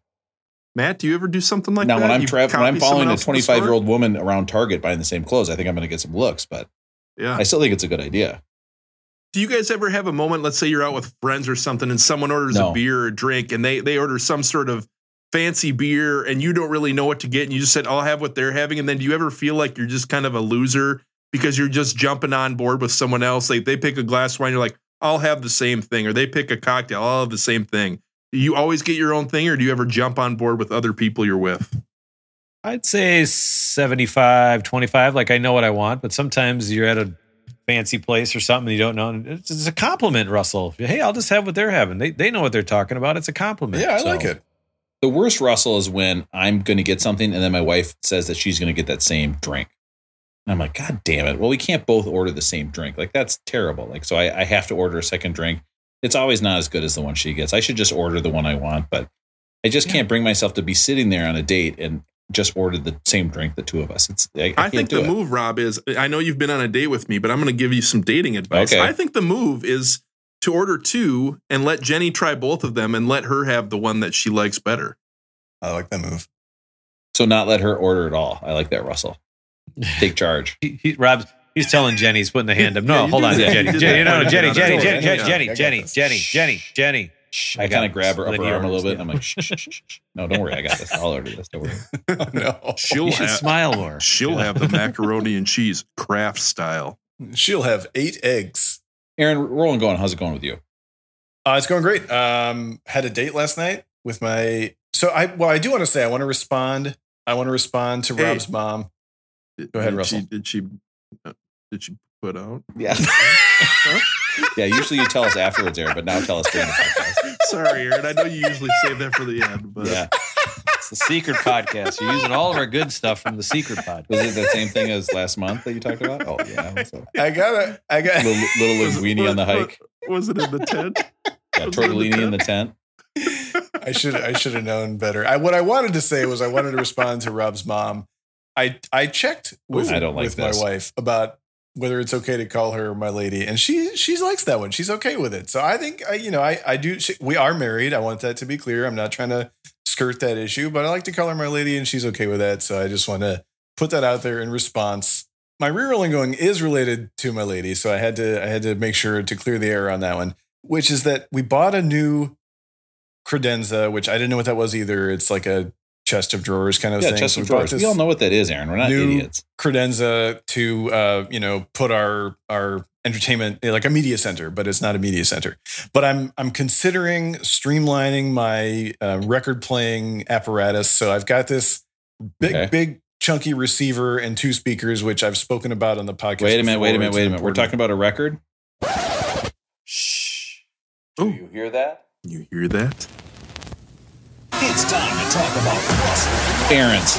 Matt, do you ever do something like now. that? When I'm You tra- when I'm following a else in the 25 year old woman around Target buying the same clothes, I think I'm going to get some looks. But Yeah. I still think it's a good idea. Do you guys ever have a moment? Let's say you're out with friends or something, and someone orders No. a beer or a drink, and they they order some sort of fancy beer, and you don't really know what to get, and you just said, "I'll have what they're having." And then do you ever feel like you're just kind of a loser because you're just jumping on board with someone else? Like they pick a glass of wine, you're like, "I'll have the same thing," or they pick a cocktail, "I'll have the same thing." Do you always get your own thing, or do you ever jump on board with other people you're with? I'd say 75, 25. Like I know what I want, but sometimes you're at a fancy place or something and you don't know. It's, it's a compliment, Russell. Hey, I'll just have what they're having. They, they know what they're talking about. It's a compliment. yeah, I So- like it. The worst Russell is when I'm going to get something and then my wife says that she's going to get that same drink. And I'm like, God damn it. Well, we can't both order the same drink. Like, that's terrible. Like, so I, I have to order a second drink. It's always not as good as the one she gets. I should just order the one I want, but I just can't bring myself to be sitting there on a date and just order the same drink, the two of us. It's, I, I, I can't think do the it. move, Rob, is I know you've been on a date with me, but I'm going to give you some dating advice. Okay. I think the move is to order two and let Jenny try both of them and let her have the one that she likes better. I like that move. So not let her order at all. I like that, Russell. Take <laughs> charge. He, he, Rob, he's telling Jenny, he's putting the hand up. No, Yeah, hold on. Jenny, You did Jenny, no, no, Jenny, Jenny. Jenny, Jenny, Jenny, Jenny. Jenny, Jenny, Jenny. I I kind of grab her up Then her he arm a little bit. it. I'm like, shh, shh, shh, shh. No, don't worry. I got this. I'll order this. Don't worry. Oh, <laughs> <laughs> no. She'll You should have, smile more. she'll have the macaroni and cheese Kraft style. She'll have eight eggs. Aaron, rolling going. How's it going with you? Uh, it's going great. Um, had a date last night with my. So I well, I do want to say I want to respond. I want to respond to Hey. Rob's mom. Go ahead, did Russell. She, did she? Did she put out? Yeah. <laughs> yeah. Usually you tell us afterwards, Aaron, but now tell us during the podcast. Sorry, Aaron. I know you usually save that for the end, but Yeah. It's the secret podcast. You're using all of our good stuff from the secret podcast. Was it the same thing as last month that you talked about? Oh yeah. <laughs> So, I got it. I got. little little Was linguine on the hike. Was it in the tent? <laughs> Yeah, was it in the tortellini in the tent. I should. I should have known better. I what I wanted to say was I wanted to respond to Rob's mom. I I checked with, I don't like with this. my wife about whether it's okay to call her my lady, and she she likes that one. She's okay with it. So I think I, you know I I do. She, we are married. I want that to be clear. I'm not trying to skirt that issue, but I like to call her my lady, and she's okay with that. So I just want to put that out there in response. My re-rolling going is related to my lady, so I had to I had to make sure to clear the air on that one, which is that we bought a new credenza, which I didn't know what that was either. It's like a chest of drawers kind of Yeah, thing. chest So of drawers. We all know what that is, Aaron. We're not new- idiots. credenza to uh, you know put our our entertainment eh, like a media center, but it's not a media center. But I'm I'm considering streamlining my uh, record playing apparatus. So I've got this big Okay. big chunky receiver and two speakers, which I've spoken about on the podcast. Wait a minute, wait a minute, It's wait a an minute. We're talking about a record. Shh. Do Ooh. you hear that? You hear that? It's time to talk about Russell. Aaron's.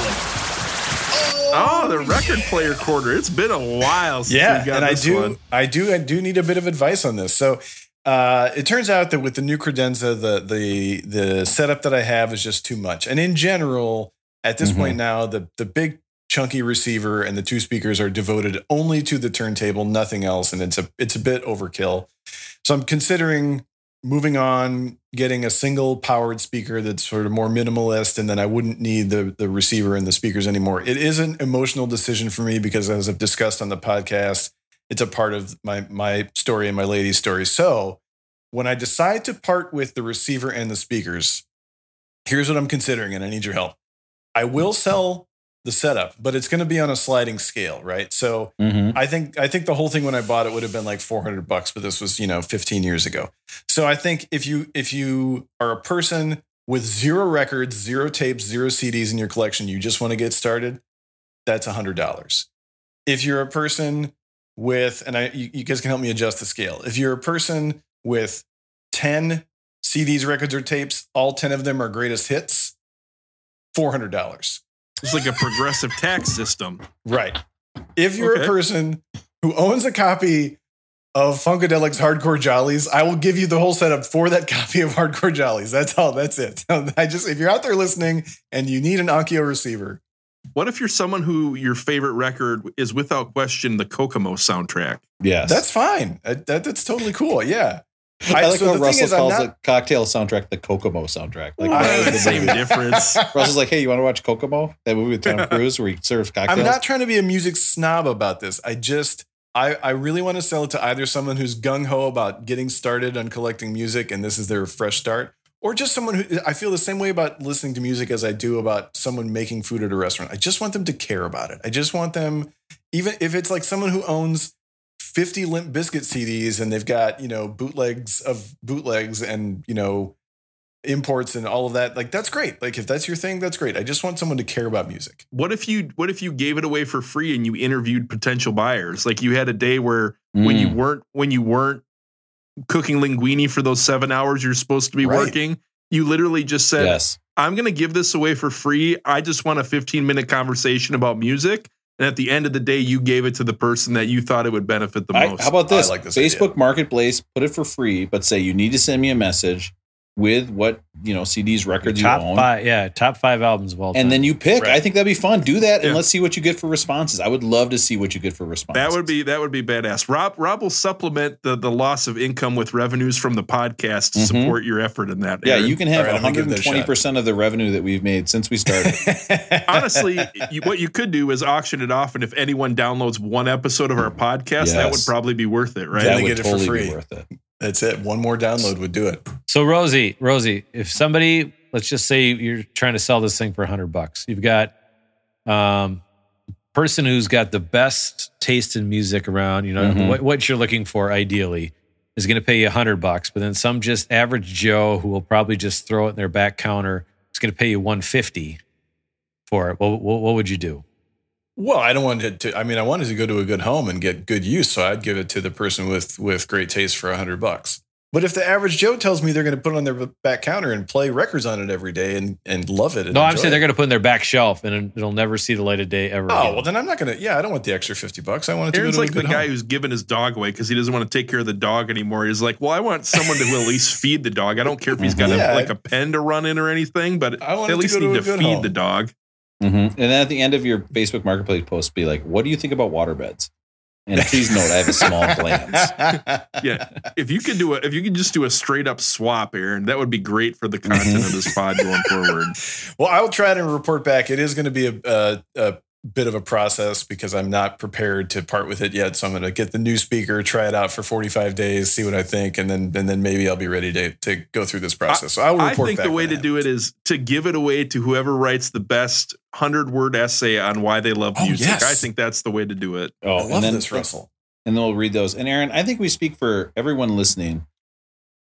Oh, the record player quarter. It's been a while since yeah we got and i this do one. i do i do need a bit of advice on this so uh, it turns out that with the new credenza the the the setup that i have is just too much and in general at this Mhm. point now the the big chunky receiver and the two speakers are devoted only to the turntable nothing else and it's a it's a bit overkill so i'm considering moving on getting a single powered speaker that's sort of more minimalist and then i wouldn't need the the receiver and the speakers anymore. It is an emotional decision for me because as i've discussed on the podcast it's a part of my my story and my lady's story. So when i decide to part with the receiver and the speakers here's what i'm considering and i need your help. I will sell the setup but it's going to be on a sliding scale right so Mm-hmm. I think I think the whole thing when I bought it would have been like 400 bucks, but this was, you know, 15 years ago. So I think if you if you are a person with zero records, zero tapes, zero CDs in your collection, you just want to get started, that's $100. If you're a person with and I you, you guys can help me adjust the scale. If you're a person with 10 CDs, records or tapes, all 10 of them are greatest hits, $400. It's like a progressive tax system. Right. If you're Okay. a person who owns a copy of Funkadelic's Hardcore Jollies, I will give you the whole setup for that <laughs> copy of Hardcore Jollies. That's all. That's it. <laughs> I just if you're out there listening and you need an Onkyo receiver, What if you're someone who your favorite record is without question the Kokomo soundtrack? Yes. that's fine. That, that- that's totally cool. Yeah. I, like so how the Russell is, calls not- the cocktail soundtrack the Kokomo soundtrack. Like I- the Same movie. difference. <laughs> Russell's like, hey, you want to watch Kokomo? That movie with Tom <laughs> Cruise where he serves cocktails. I'm not trying to be a music snob about this. I just I, I really want to sell it to either someone who's gung ho about getting started on collecting music and this is their fresh start, or just someone who I feel the same way about listening to music as I do about someone making food at a restaurant. I just want them to care about it. I just want them, even if it's like someone who owns 50 Limp Bizkit CDs and they've got, you know, bootlegs of bootlegs and, you know, imports and all of that. Like that's great. Like if that's your thing, that's great. I just want someone to care about music. What if you what if you gave it away for free and you interviewed potential buyers? Like you had a day where when you Mm. weren't when you weren't cooking linguini for those seven hours you're supposed to be Right. working, you literally just said, yes. I'm gonna give this away for free. I just want a 15 minute conversation about music. And at the end of the day, you gave it to the person that you thought it would benefit the I, most. how about this? I like this Facebook Marketplace, put it for free, but say you need to send me a message with what you know CDs, records top you own, five, yeah, top five albums of all time. and then you pick. Right. I think that'd be fun. Do that, and Yeah. let's see what you get for responses. I would love to see what you get for responses. That would be that would be badass. Rob Rob will supplement the the loss of income with revenues from the podcast to Mhm. support your effort in that. yeah. Aaron. You can have All right, I'm gonna give that a 120 percent of the revenue that we've made since we started. <laughs> honestly, <laughs> you, what you could do is auction it off, and if anyone downloads one episode of our podcast, that would probably be worth it, right? Yeah. that they would get it for totally free. be worth it. That's it. One more download would do it. So Rosie, Rosie, if somebody, let's just say you're trying to sell this thing for hundred bucks, you've got um person who's got the best taste in music around, you know, Mhm. what, what you're looking for ideally is going to pay you a hundred bucks, but then some just average Joe who will probably just throw it in their back counter is going to pay you 150 for it. What, what, what would you do? Well, I don't want it to. I mean, I wanted to go to a good home and get good use, so I'd give it to the person with with great taste for a hundred bucks. But if the average Joe tells me they're going to put it on their back counter and play records on it every day and and love it, and No, I'm enjoy saying they're going to put it in their back shelf and it'll never see the light of day ever. Oh again. well, then I'm not going to. Yeah, I don't want the extra fifty bucks. I want it to Aaron's go to like a the good guy who's giving his dog away because he doesn't want to take care of the dog anymore. He's like, well, I want someone to at least feed the dog. I don't care if he's got <laughs> Yeah. a, like a pen to run in or anything, but I want at least to need a to feed home. the dog. Mhm. And then at the end of your Facebook Marketplace post, be like, "What do you think about water beds?" And please note, I have a small <laughs> glance. Yeah, if you could do a, if you could just do a straight up swap, Aaron, that would be great for the content of this pod going forward. <laughs> Well, I will try to report back. It is going to be a, a, a bit of a process because I'm not prepared to part with it yet. So I'm going to get the new speaker, try it out for 45 days, see what I think, and then and then maybe I'll be ready to to go through this process. so I will report. I think back the way to that do it is to give it away to whoever writes the best hundred word essay on why they love Oh, music. yes. I think that's the way to do it. Oh, I and then, this, Russell. And then we'll read those. And Aaron, I think we speak for everyone listening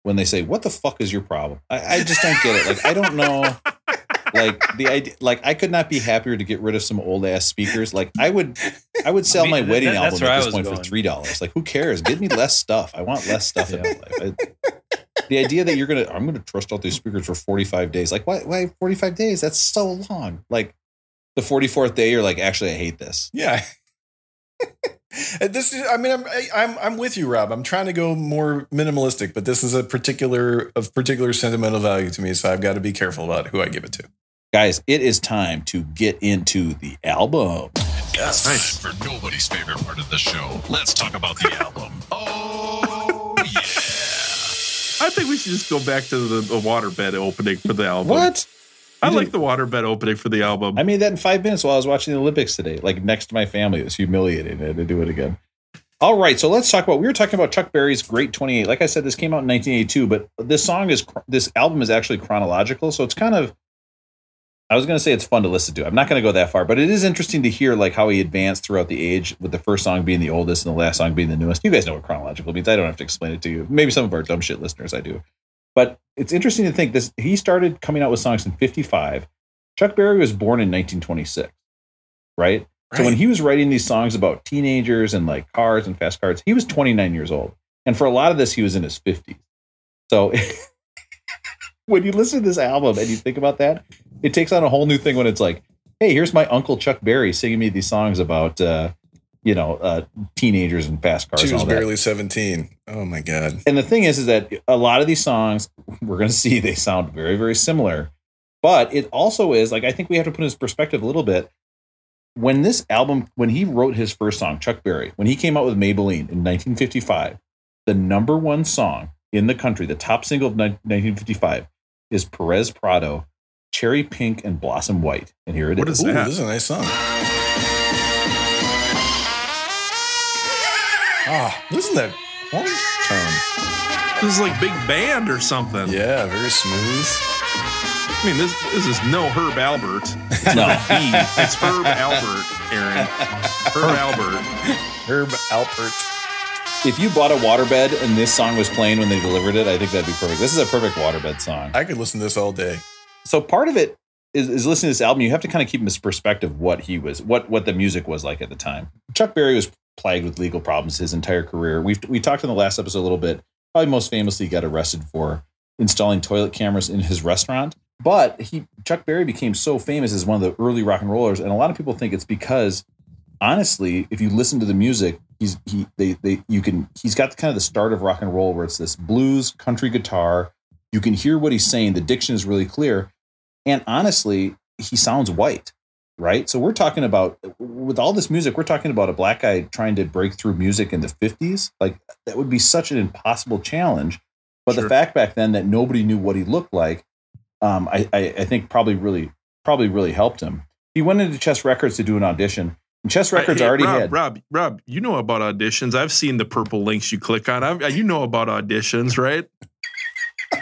when they say, "What the fuck is your problem?" I, I just don't get it. Like, I don't know. <laughs> Like the idea, like I could not be happier to get rid of some old ass speakers. Like I would, I would sell mean, my wedding that's album at this point for three dollars. Like who cares? Give me less stuff. I want less stuff in my life. I- the idea that you're gonna, I'm gonna trust out these speakers for 45 days. Like why? Why 45 days? That's so long. Like the 44th day, you're like, actually, I hate this. Yeah. <laughs> This is, I mean, I'm, I- I'm, I'm with you, Rob. I'm trying to go more minimalistic, but this is a particular, of particular sentimental value to me. So I've got to be careful about who I give it to. Guys, it is time to get into the album. Yes. Nice. For nobody's favorite part of the show, let's talk about the <laughs> album. Oh, yeah. I think we should just go back to the, the waterbed opening for the album. What? I You like the waterbed opening for the album. I made that in five minutes while I was watching the Olympics today, like next to my family. It was humiliating. I had to do it again. All right, so let's talk about. We were talking about Chuck Berry's Great Twenty Eight. Like I said, this came out in 1982, but this song is this album is actually chronological, so it's kind of. I was going to say it's fun to listen to. I'm not going to go that far, but it is interesting to hear like how he advanced throughout the age, with the first song being the oldest and the last song being the newest. You guys know what chronological means. I don't have to explain it to you. Maybe some of our dumb shit listeners I do, but it's interesting to think this. He started coming out with songs in '55. Chuck Berry was born in 1926, right? So when he was writing these songs about teenagers and like cars and fast cars, he was 29 years old. And for a lot of this, he was in his 50s. So <laughs> when you listen to this album and you think about that, it takes on a whole new thing when it's like, hey, here's my uncle Chuck Berry singing me these songs about, uh, you know, uh, teenagers and fast cars. She and was all that. barely 17. Oh my God. And the thing is, is that a lot of these songs we're going to see they sound very, very similar. But it also is like I think we have to put in his perspective a little bit. When this album, when he wrote his first song, Chuck Berry, when he came out with Maybelline in 1955, the number one song in the country, the top single of 1955, is Perez Prado, Cherry Pink and Blossom White. And here it is. What is Ooh, that? this is a nice song. Ah, listen to that horn tone. This is like big band or something. Yeah, very smooth. I mean, this this is no Herb Albert. No. He, it's Herb Albert, Aaron. Herb <laughs> Albert. Herb Alpert. If you bought a waterbed and this song was playing when they delivered it, I think that'd be perfect. This is a perfect waterbed song. I could listen to this all day. so part of it is, is listening to this album. You have to kind of keep in this perspective what he was, what what the music was like at the time. Chuck Berry was plagued with legal problems his entire career. We we talked in the last episode a little bit. Probably most famously, got arrested for installing toilet cameras in his restaurant. But he Chuck Berry became so famous as one of the early rock and rollers, and a lot of people think it's because honestly, if you listen to the music, he's he they they you can he's got kind of the start of rock and roll where it's this blues country guitar. You can hear what he's saying. The diction is really clear, and honestly, he sounds white, right? So we're talking about with all this music, we're talking about a black guy trying to break through music in the fifties. Like that would be such an impossible challenge. But the fact back then that nobody knew what he looked like, um, I, I, I think probably really probably really helped him. He went into Chess Records to do an audition. And Chess Records Hey, already Rob, had. Rob, Rob, you know about auditions. I've seen the purple links you click on. I've, you know about auditions, right? <laughs>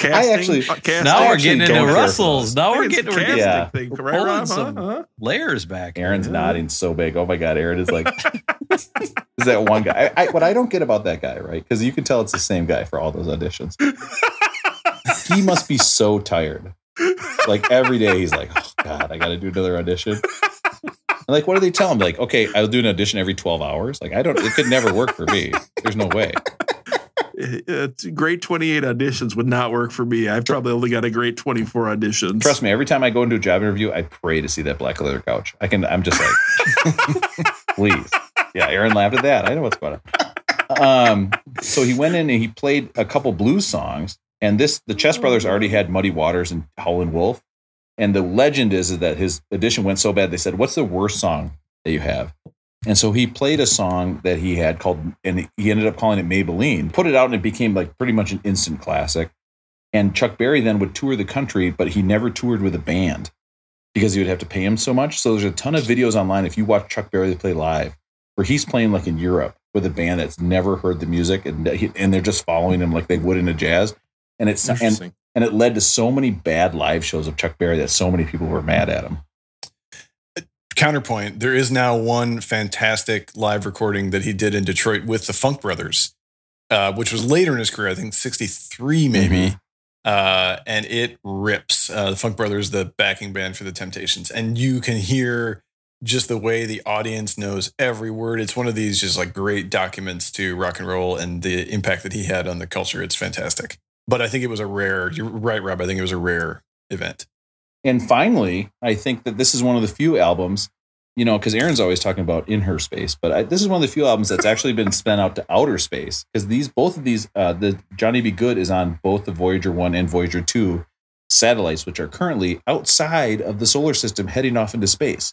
Casting, actually- uh, casting. now we're actually getting into don't care for Russell's. Now we're getting a we're casting getting Yeah. thing, We're right, pulling Rob? Some- Huh? layers back. Aaron's Yeah. nodding so big. Oh my god, Aaron is like <laughs> is that one guy. I, I, what I don't get about that guy, right? Because you can tell it's the same guy for all those auditions. he must be so tired. Like every day, he's like, "Oh God, I got to do another audition." And like, what do they tell him? Like, okay, I'll do an audition every twelve hours. Like, I don't. It could never work for me. There's no way. <laughs> Uh, grade 28 auditions would not work for me. I've probably only got a great 24 auditions. Trust me. Every time I go into a job interview, I pray to see that black leather couch. I can. I'm just like, <laughs> please. Yeah, Aaron laughed at that. I know what's going on. Um, so he went in and he played a couple blues songs, and this the Chess Brothers already had Muddy Waters and Howlin' Wolf, and the legend is, is that his audition went so bad they said, "What's the worst song that you have?" And so he played a song that he had called, and he ended up calling it Maybelline. Put it out, and it became like pretty much an instant classic. And Chuck Berry then would tour the country, but he never toured with a band because he would have to pay him so much. So there's a ton of videos online if you watch Chuck Berry play live, where he's playing like in Europe with a band that's never heard the music, and and they're just following him like they would in a jazz. And it's and. And it led to so many bad live shows of Chuck Berry that so many people were mad at him. Counterpoint: There is now one fantastic live recording that he did in Detroit with the Funk Brothers, uh, which was later in his career. I think '63 maybe. Uh, and it rips. Uh, the Funk Brothers, the backing band for the Temptations, and you can hear just the way the audience knows every word. It's one of these just like great documents to rock and roll and the impact that he had on the culture. It's fantastic. But I think it was a rare. You're right, Rob. I think it was a rare event. And finally, I think that this is one of the few albums, you know, because Aaron's always talking about in her space, but I, this is one of the few albums that's actually been spent out to outer space because these, both of these, uh, the Johnny B. Goode is on both the Voyager 1 and Voyager 2 satellites, which are currently outside of the solar system heading off into space.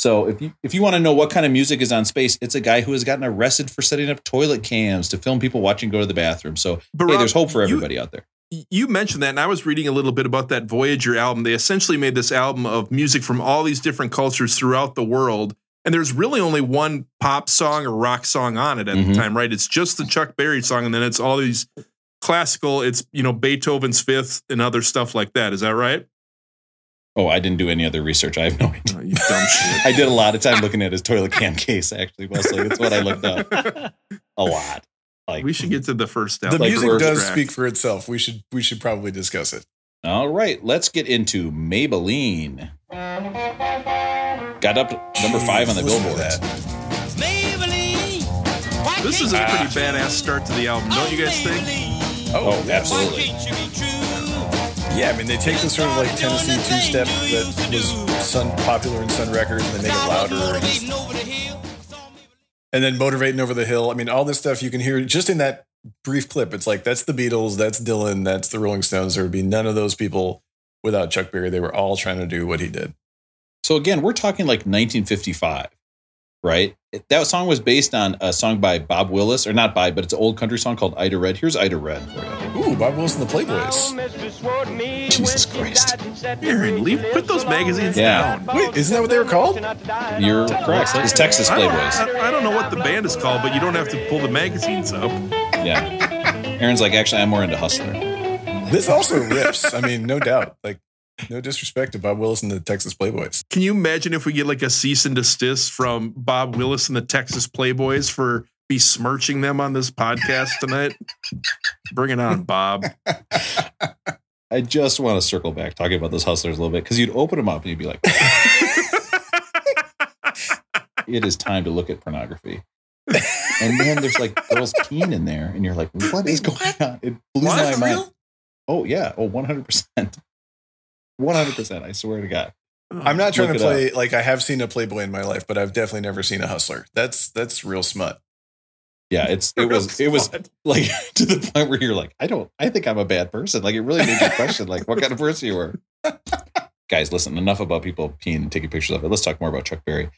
So if you if you want to know what kind of music is on space, it's a guy who has gotten arrested for setting up toilet cams to film people watching go to the bathroom. So But hey, Rob, there's hope for you- everybody out there. you mentioned that, and I was reading a little bit about that Voyager album. They essentially made this album of music from all these different cultures throughout the world. And there's really only one pop song or rock song on it at Mhm. the time, right? It's just the Chuck Berry song, and then it's all these classical, it's, you know, Beethoven's Fifth and other stuff like that. Is that right? Oh, I didn't do any other research. I have no idea. Oh, you dumb <laughs> shit. I did a lot of time looking at his toilet cam case. Actually, Wesley, that's what I looked up a lot. Like, we should get to the first step. The. Like music does track. speak for itself. We should we should probably discuss it. all right, let's get into Maybelline. Got up number five on the Listen to Billboard. that. This is a ah. pretty badass start to the album, don't you guys think? Oh, oh absolutely. Yeah, I mean they take the sort of like Tennessee two step that was Sun popular in Sun Records and they make it louder. And, and then motivating over the hill. I mean, all this stuff you can hear just in that brief clip. It's like that's the Beatles, that's Dylan, that's the Rolling Stones. There would be none of those people without Chuck Berry. They were all trying to do what he did. So again, we're talking like 1955, right? That song was based on a song by Bob Willis, or not by, but it's an old country song called Ida Red. Here's Ida Red for you. Ooh, Bob Wilson, the Playboys. Jesus Christ. Aaron, leave, put those magazines Yeah. down. Wait, isn't that what they were called? You're correct. It's Texas I don't, Playboys. I, I don't know what the band is called, but you don't have to pull the magazines up. Yeah. Aaron's like, actually, I'm more into Hustler. This also rips. I mean, no doubt. Like, no disrespect to Bob Willis and the Texas Playboys. Can you imagine if we get like a cease and desist from Bob Willis and the Texas Playboys for besmirching them on this podcast tonight? <laughs> Bring it on, Bob. I just want to circle back talking about those hustlers a little bit because you'd open them up and you'd be like, <laughs> it is time to look at pornography. And then there's like girls peeing in there, and you're like, what is going on? It blew What? my mind. Oh, yeah. Oh, 100%. 100%. I swear to God. I'm not trying Look to play like I have seen a Playboy in my life, but I've definitely never seen a hustler. That's that's real smut. Yeah, it's it was it was <laughs> like <laughs> to the point where you're like, I don't I think I'm a bad person. Like it really made you question like what kind of person you were. <laughs> Guys, listen, enough about people peeing and taking pictures of it. Let's talk more about Chuck Berry.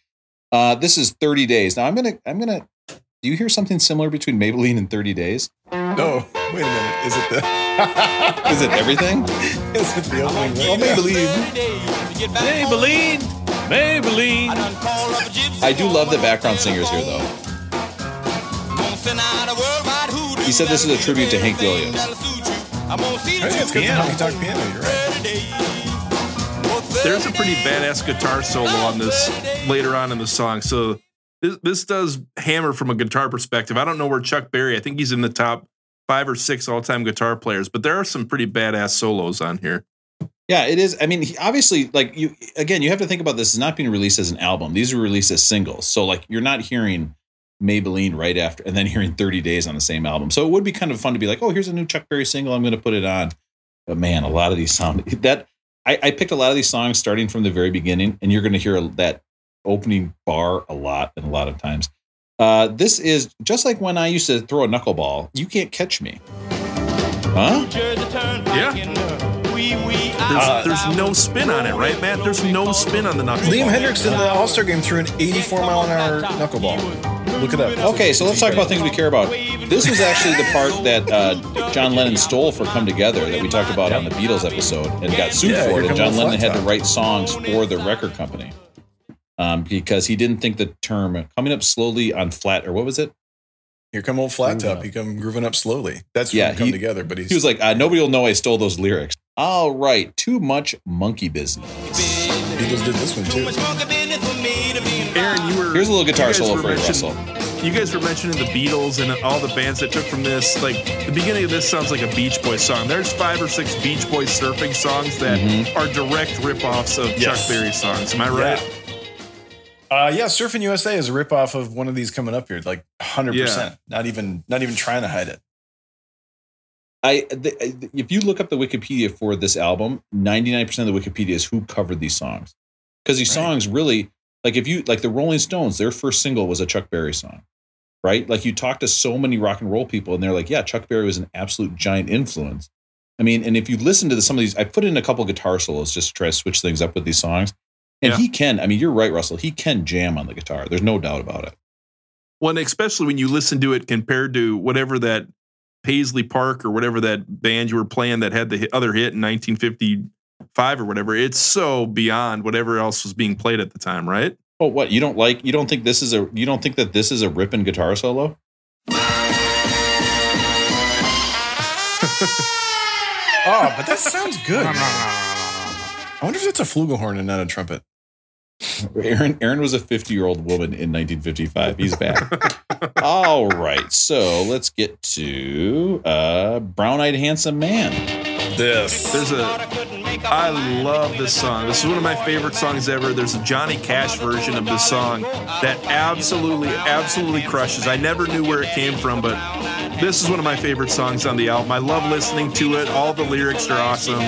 Uh, this is 30 days. Now I'm gonna I'm gonna do you hear something similar between Maybelline and 30 days? <laughs> No, wait a minute. Is it the <laughs> Is it everything? <laughs> is it the opening? Oh, Maybelline. Maybelline, Maybelline. I do love the background singers here though. He said this is a tribute to Hank Williams. I think it's good honky tonk piano. You're right. There's a pretty badass guitar solo on this later on in the song. So this, this does hammer from a guitar perspective. I don't know where Chuck Berry, I think he's in the top five or six all time guitar players, but there are some pretty badass solos on here. Yeah, it is. I mean, obviously, like you again, you have to think about this as not being released as an album. These were released as singles. So like you're not hearing Maybelline right after and then <laughs> hearing 30 days on the same album. So it would be kind of fun to be like, oh, here's a new Chuck Berry single. I'm going to put it on. But man, a lot of these sound <laughs> that I, I picked a lot of these songs starting from the very beginning, and you're going to hear that opening bar a lot and a lot of times. Uh, this is just like when I used to throw a knuckleball. You can't catch me. Huh? Yeah. There's, there's no spin on it, right, Matt? There's no spin on the knuckleball. Liam Hendriks in the All Star game threw an 84 mile an hour knuckleball. Look it up. Okay, so let's talk about things we care about. This was actually the part that uh, John Lennon stole for "Come Together" that we talked about on the Beatles episode and got sued Yeah, for it. And John Lennon had to write songs for the record company um, because he didn't think the term "coming up slowly on flat" or what was it? Here come old flat top. He come grooving up slowly. That's Yeah, yeah, come he- together. But he's He was like, uh, "Nobody will know I stole those lyrics." All right, too much monkey business. Beatles did this one too. Aaron, you were. Here's a little guitar solo for you, Russell. You guys were mentioning the Beatles and all the bands that took from this. Like the beginning of this sounds like a Beach Boys song. There's five or six Beach Boys surfing songs that Mm-hmm. are direct rip-offs of Yes. Chuck Berry songs. Am I right? Uh, yeah, Surfing USA is a ripoff of one of these coming up here, like 100. percent Not even, not even trying to hide it. I the, if you look up the Wikipedia for this album, 99% of the Wikipedia is who covered these songs. Because these Right. songs really like if you like the Rolling Stones, their first single was a Chuck Berry song. Right? Like you talk to so many rock and roll people and they're like, yeah, Chuck Berry was an absolute giant influence. I mean, and if you listen to the, some of these, I put in a couple guitar solos just to try to switch things up with these songs. And Yeah. he can, I mean, you're right, Russell. He can jam on the guitar. There's no doubt about it. Well, and especially when you listen to it compared to whatever that Paisley Park or whatever that band you were playing that had the hit, other hit in 1955 or whatever, it's so beyond whatever else was being played at the time, right? Oh, what? You don't like, you don't think this is a, you don't think that this is a ripping guitar solo? <laughs> Oh, but that sounds good. <laughs> I wonder if that's a flugelhorn and not a trumpet. Aaron Aaron was a 50 year old woman in 1955. He's back. <laughs> All right, so let's get to uh, Brown Eyed Handsome Man. This. There's a, I love this song. This is one of my favorite songs ever. There's a Johnny Cash version of this song that absolutely, absolutely crushes. I never knew where it came from, but this is one of my favorite songs on the album. I love listening to it. All the lyrics are awesome.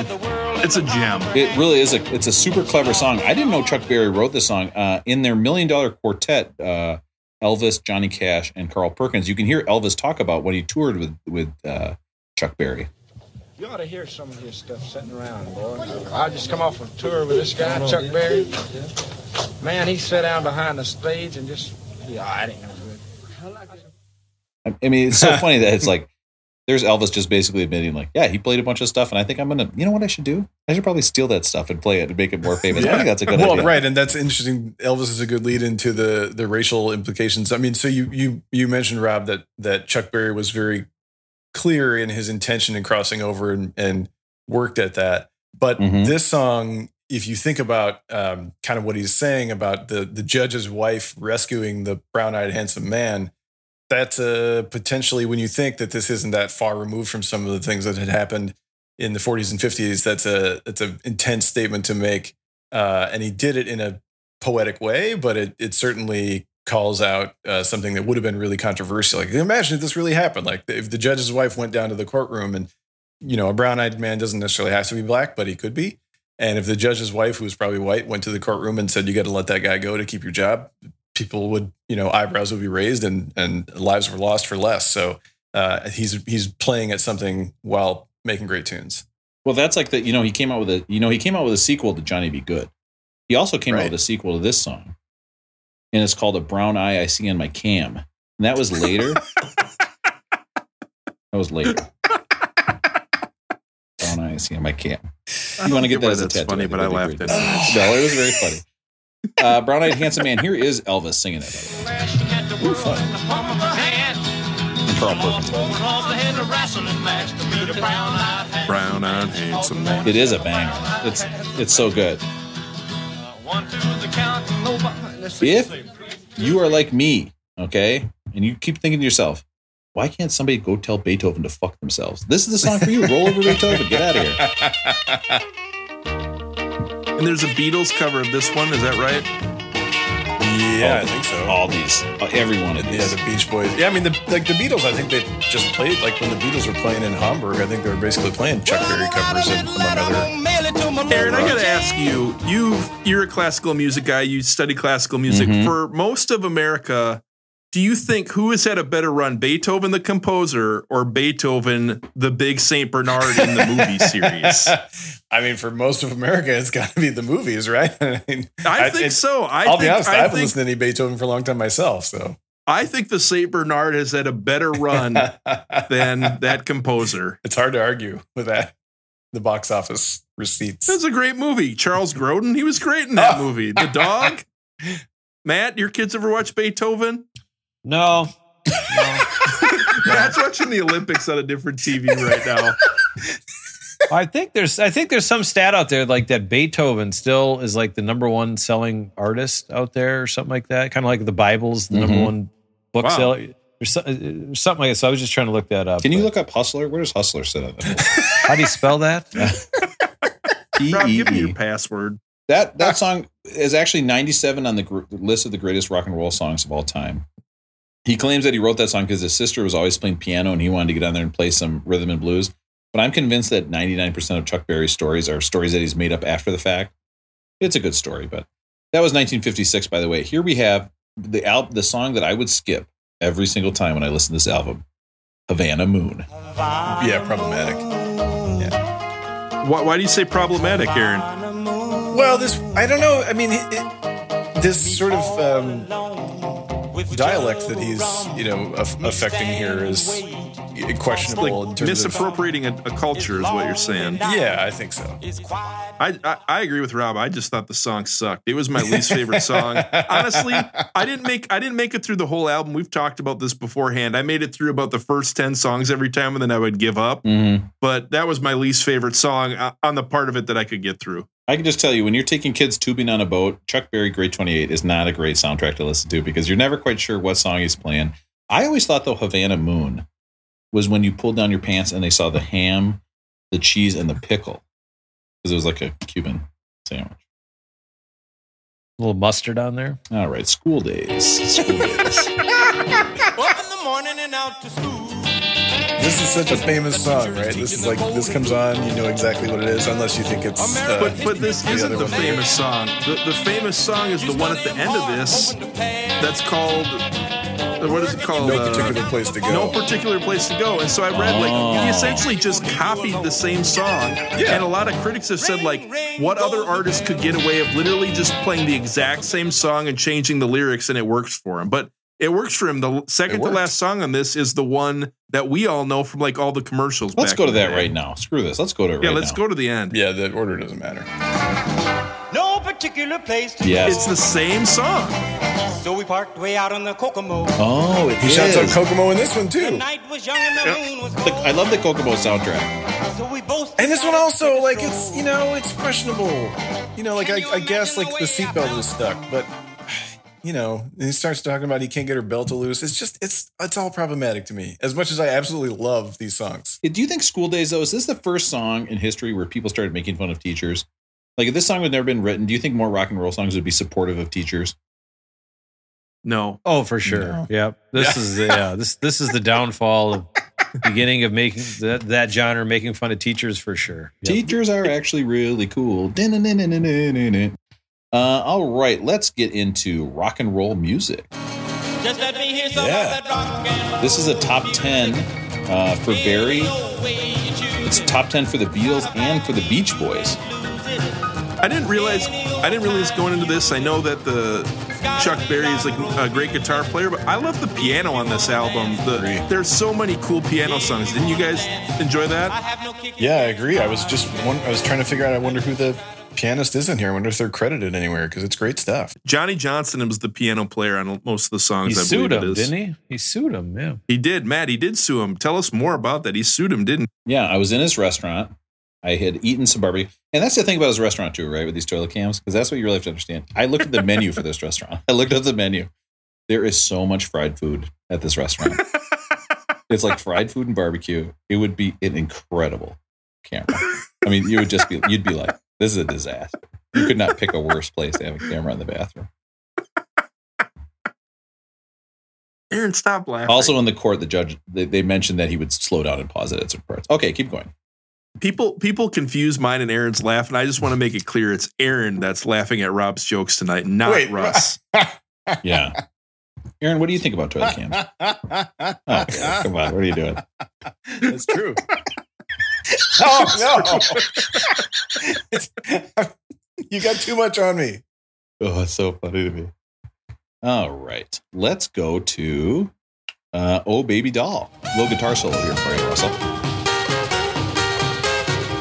It's a gem. It really is a it's a super clever song. I didn't know Chuck Berry wrote this song. Uh, in their Million Dollar Quartet, uh, Elvis, Johnny Cash, and Carl Perkins. You can hear Elvis talk about when he toured with with uh, Chuck Berry. You ought to hear some of his stuff sitting around, boy. I just come off a tour with this guy, Chuck Berry. Man, he sat down behind the stage and just, yeah, I didn't know good. I I mean, it's so <laughs> funny that it's like there's Elvis just basically admitting, like, yeah, he played a bunch of stuff, and I think I'm gonna, you know, what I should do? I should probably steal that stuff and play it and make it more famous. I think that's a good well, idea. right, and that's interesting. Elvis is a good lead into the the racial implications. I mean, so you you you mentioned Rob that that Chuck Berry was very clear in his intention in crossing over and, and worked at that. But Mhm. this song, if you think about um, kind of what he's saying about the the judge's wife rescuing the brown eyed handsome man, that's uh, potentially when you think that this isn't that far removed from some of the things that had happened in the 40s and 50s. That's a that's an intense statement to make, uh, and he did it in a poetic way, but it it certainly calls out uh, something that would have been really controversial. Like imagine if this really happened. Like if the judge's wife went down to the courtroom and you know a brown eyed man doesn't necessarily have to be black, but he could be. And if the judge's wife, who was probably white, went to the courtroom and said, "You got to let that guy go to keep your job," people would, you know, eyebrows would be raised and and lives were lost for less. So uh, he's he's playing at something while making great tunes. Well, that's like the you know he came out with a you know he came out with a sequel to Johnny B. Goode. He also came out with a sequel to this song, and it's called "A Brown Eye I See in My Cam." And that was later. <laughs> that was later. Brown Eye I See on My Cam. I You want to don't get that why as a tattoo? funny, but I laughed at it. No, it was very funny. Uh, Brown Eyed Handsome Man. Here is Elvis singing it. by the way. Ooh, fun. And Carl Perkins. Brown eyed handsome man. It is a banger. It's it's so good. If you are like me, okay, and you keep thinking to yourself, why can't somebody go tell Beethoven to fuck themselves? This is the song for you. Roll over Beethoven. Get out of here. <laughs> And there's a Beatles cover of this one. Is that right? Yeah, All I think so. All these, uh, every one of Yeah, these. the Beach Boys. Yeah, I mean, the, like the Beatles. I think they just played like when the Beatles were playing in Hamburg. I think they were basically playing Chuck Berry covers and among other. Aaron, I got to ask you. You you're a classical music guy. You study classical music. Mhm. For most of America, do you think who has had a better run, Beethoven the composer or Beethoven the big Saint Bernard in the movie <laughs> series? I mean, for most of America, it's got to be the movies, right? <laughs> I mean, I think it- so. I I'll think, be honest, I, I haven't think, listened to any Beethoven for a long time myself. So I think the Saint Bernard has had a better run <laughs> than that composer. it's hard to argue with that. The box office receipts. That's a great movie. Charles Grodin, he was great in that Oh. movie. The dog. Matt, your kids ever watch Beethoven? No. <laughs> Matt's watching the Olympics on a different TV right now. I think there's I think there's some stat out there like that Beethoven still is like the number one selling artist out there or something like that. Kind of like the Bible's the number Mhm. one book Wow. seller. Or uh, something like that. So I was just trying to look that up. Can you but- look up Hustler? Where does Hustler sit on that? <laughs> How do you spell that? <laughs> Rob, give me P-E-E. your password. That that song is actually 97 on the gr- list of the greatest rock and roll songs of all time. He claims that he wrote that song because his sister was always playing piano and he wanted to get on there and play some rhythm and blues. But I'm convinced that 99% of Chuck Berry's stories are stories that he's made up after the fact. It's a good story, but that was 1956, by the way. Here we have the al- the song that I would skip every single time when I listen to this album, Havana Moon. yeah, problematic. Why, why do you say problematic, Aaron? Well, this I don't know. I mean, it, it, this sort of um, dialect that he's you know aff- affecting here is questionable in Like terms of. misappropriating a, a culture is what you're saying. Yeah, I think so. I, I I agree with Rob. I just thought the song sucked. It was my least favorite song. <laughs> Honestly, I didn't make I didn't make it through the whole album. We've talked about this beforehand. I made it through about the first ten songs every time, and then I would give up. Mm-hmm. But that was my least favorite song uh, on the part of it that I could get through. I can just tell you when you're taking kids tubing on a boat, Chuck Berry Great 28 is not a great soundtrack to listen to because you're never quite sure what song he's playing. I always thought though Havana Moon was when you pulled down your pants and they saw the ham, the cheese, and the pickle. Because it was like a Cuban sandwich. A little mustard on there. All right, school days. School days. <laughs> This is such a famous song, right? This is like this comes on, you know exactly what it is, unless you think it's. Uh, But but this the isn't the famous song. The, the famous song is the one at the end of this. That's called. uh, What is it called? No Uh, particular place to go. no particular place to go. And so I read like Oh. he essentially just copied the same song. And a lot of critics have said like what other artist could get away of literally just playing the exact same song and changing the lyrics and it works for him. But it works for him. The second to last song on this is the one that we all know from like all the commercials. Let's back go to that day. right now. Screw this. Let's go to it Yeah, right let's now. go to the end. Yeah, the order doesn't matter. No particular place to Yes. It's the same song. So we parked way out on the Kokomo. Oh, it He shouts out. Kokomo in this one too. The too. night was young and the moon was The- I love the Kokomo soundtrack. So we both And this one also, like, it's you know, it's questionable. You know, like I, I guess like the seatbelt is stuck, but you know, and he starts talking about he can't get her belt to loose. It's just it's it's all problematic to me. As much as I absolutely love these songs. Do you think School Days though is this the first song in history where people started making fun of teachers? Like if this song had never been written, do you think more rock and roll songs would be supportive of teachers? No. Oh, for sure. No. Yep. This Yeah. is the yeah, this this is the downfall of <laughs> beginning of making that, that genre making fun of teachers for sure. Yep. Teachers are actually really cool. Uh, all right, let's get into rock and roll music. Just let me hear some Yeah. of that rock and This is a top 10 uh, for Berry. It's top 10 for the Beatles and for the Beach Boys. I didn't realize I didn't realize going into this. I know that the Chuck Berry is like a great guitar player, but I love the piano on this album. The, there's so many cool piano songs. Didn't you guys enjoy that? Yeah, I agree. I was just one. I was trying to figure out. I wonder who the pianist is in here. I wonder if they're credited anywhere because it's great stuff. Johnny Johnson was the piano player on most of the He songs. I sued believe him, it is. didn't he? He sued him, yeah. He did, Matt. He did sue him. Tell us more about that. He sued him, didn't? Yeah, I was in his restaurant. I had eaten some barbecue. And that's the thing about his restaurant, too, right? With these toilet cams, because that's what you really have to understand. I looked at the menu for this restaurant. <laughs> I looked at the menu. There is so much fried food at this restaurant. <laughs> it's like fried food and barbecue. It would be an incredible camera. <laughs> I mean, you would just be, you'd be like, this is a disaster. You could not pick a worse place to have a camera in the bathroom. Aaron, stop laughing. Also, in the court, the judge, they, they mentioned that he would slow down and pause it at certain parts. Okay, keep going. people people confuse mine and Aaron's laugh, and I just want to make it clear it's Aaron that's laughing at Rob's jokes tonight, not Wait, Russ. <laughs> Yeah. Aaron, what do you think about toilet cams? <laughs> Oh, come on, what are you doing? That's true. Oh no! <laughs> You got too much on me. Oh, that's so funny to me. All right, let's go to uh, "Oh Baby Doll." Little guitar solo here for you, Russell.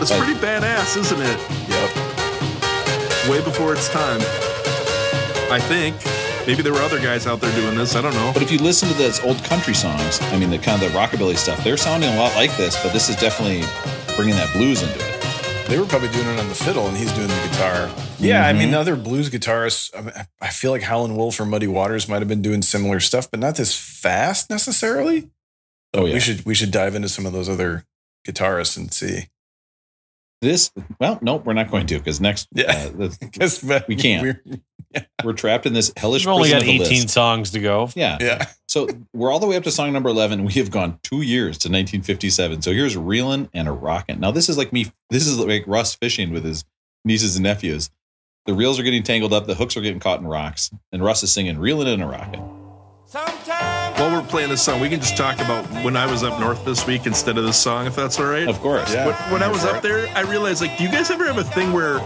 It's pretty badass, isn't it? Yep. Way before its time. I think. Maybe there were other guys out there doing this. I don't know. But if you listen to those old country songs, I mean, the kind of the rockabilly stuff, they're sounding a lot like this, but this is definitely bringing that blues into it. They were probably doing it on the fiddle, and he's doing the guitar. Yeah, I mean, Mhm. other blues guitarists. I, mean, I feel like Howlin' Wolf or Muddy Waters might have been doing similar stuff, but not this fast necessarily. Oh yeah, We should we should dive into some of those other guitarists and see. This. Well, nope, we're not going to because next, Yeah. uh, Because <laughs> We can't. we're- we're trapped in this hellish. We've only got 18 list. songs to go. Yeah, Yeah. So we're all the way up to song number 11. We have gone two years to 1957. So here's Reelin' and a Rockin'. Now, this is like me, this is like Russ fishing with his nieces and nephews. The reels are getting tangled up, the hooks are getting caught in rocks, and Russ is singing Reelin' and a Rockin'. While we're playing this song, we can just talk about when I was up north this week instead of this song, if that's all right. Of course. Yeah. When, when I was here for up there, I realized like, do you guys ever have a thing where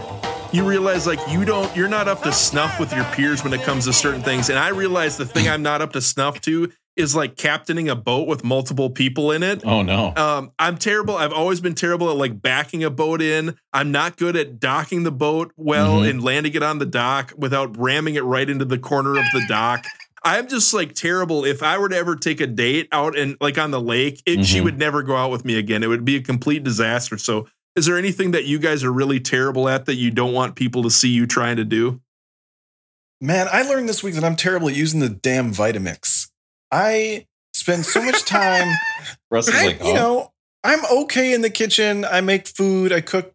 you realize like you don't, you're not up to snuff with your peers when it comes to certain things? And I realized the thing I'm not up to snuff to is like captaining a boat with multiple people in it. Oh, no. Um, I'm terrible. I've always been terrible at like backing a boat in. I'm not good at docking the boat well Mhm. and landing it on the dock without ramming it right into the corner of the dock. I'm just like terrible. If I were to ever take a date out and like on the lake, it, she Mhm. would never go out with me again. It would be a complete disaster. So, is there anything that you guys are really terrible at that you don't want people to see you trying to do? Man, I learned this week that I'm terrible at using the damn Vitamix. I spend so much time <laughs> Russ is I- like, you oh, know, I'm okay in the kitchen. I make food. I cook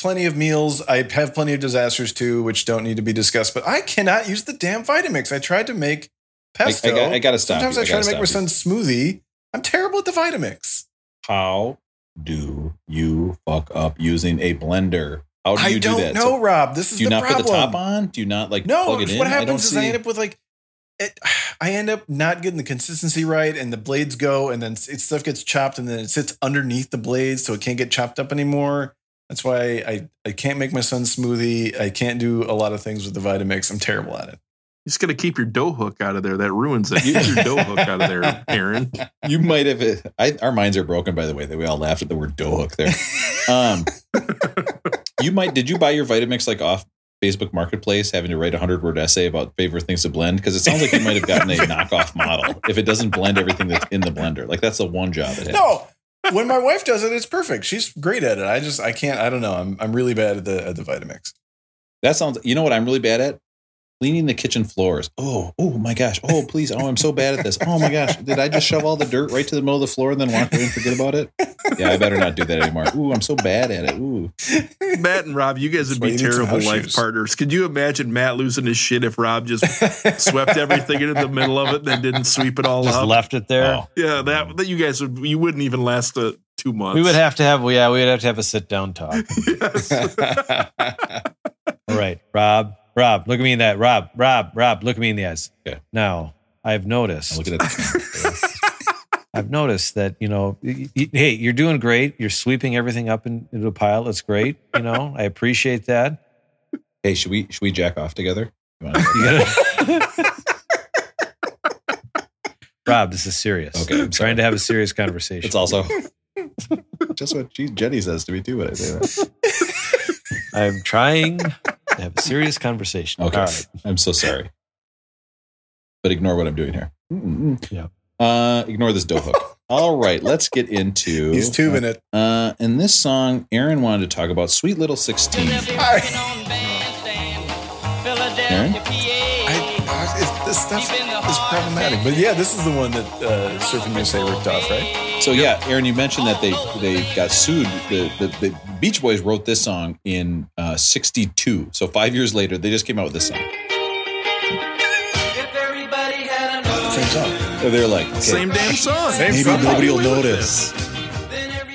plenty of meals. I have plenty of disasters too, which don't need to be discussed. But I cannot use the damn Vitamix. I tried to make pesto. I got- I gotta stop Sometimes you. I I try to make my son's smoothie. I'm terrible at the Vitamix. how do you fuck up using a blender? How do you I do don't that? know, So Rob. This is do you the not problem. put the top on? Do you not like No, it in? what I happens is I end up with like, it, <sighs> I end up not getting the consistency right, and the blades go, and then it, stuff gets chopped, and then it sits underneath the blades, so it can't get chopped up anymore. That's why I I can't make my son's smoothie. I can't do a lot of things with the Vitamix. I'm terrible at it. You just got to keep your dough hook out of there. That ruins it. Keep your dough hook out of there, <laughs> Aaron. you might have. I, our minds are broken by the way that we all laughed at the word dough hook there. Um, <laughs> you might. Did you buy your Vitamix like off Facebook Marketplace, having to write a hundred word essay about favorite things to blend? Because it sounds like you might have gotten a <laughs> knockoff model if it doesn't blend everything that's in the blender. Like that's the one job it has. No, when my wife does it, it's perfect. She's great at it. I just I can't. I don't know. I'm I'm really bad at the at the Vitamix. That sounds. You know what I'm really bad at? Cleaning the kitchen floors. Oh, oh my gosh. Oh, please. Oh, I'm so bad at this. Oh my gosh. Did I just shove all the dirt right to the middle of the floor and then walk away and forget about it? Yeah, I better not do that anymore. Ooh, I'm so bad at it. Ooh. Matt and Rob, you guys would why be you need some terrible life shoes. partners. Could you imagine Matt losing his shit if Rob just swept everything into the middle of it and then didn't sweep it all Just up? left it there. Oh. Yeah, that that you guys would you wouldn't even last uh, two months. We would have to have, yeah, we would have to have a sit down talk. <laughs> All right, Rob, Rob, look at me in that. Rob, Rob, Rob, look at me in the eyes. Okay. Now, I've noticed. I'm looking at the <laughs> I've noticed that you know, y- y- hey, you're doing great. You're sweeping everything up in, into a pile. It's great. You know, I appreciate that. Hey, should we should we jack off together? You gotta- <laughs> Rob, this is serious. Okay, I'm I'm trying to have a serious conversation. It's also <laughs> just what she, Jenny says to me too when I say that. I'm trying to have a serious conversation. Okay. All right. I'm so sorry. But ignore what I'm doing here. Mm-mm. Yeah. Uh, ignore this dough hook. All right, let's get into. He's tubing it. Uh, in this song, Aaron wanted to talk about "Sweet Little 16." Aaron? I, I, this stuff is problematic, but yeah, this is the one that uh, Surfing USA ripped off, right? So yeah, Aaron, you mentioned that they they got sued. The the, the Beach Boys wrote this song in uh, '62. So five years later, they just came out with this song. Same song. So they're like, okay, Same damn song. Same maybe song. nobody will notice.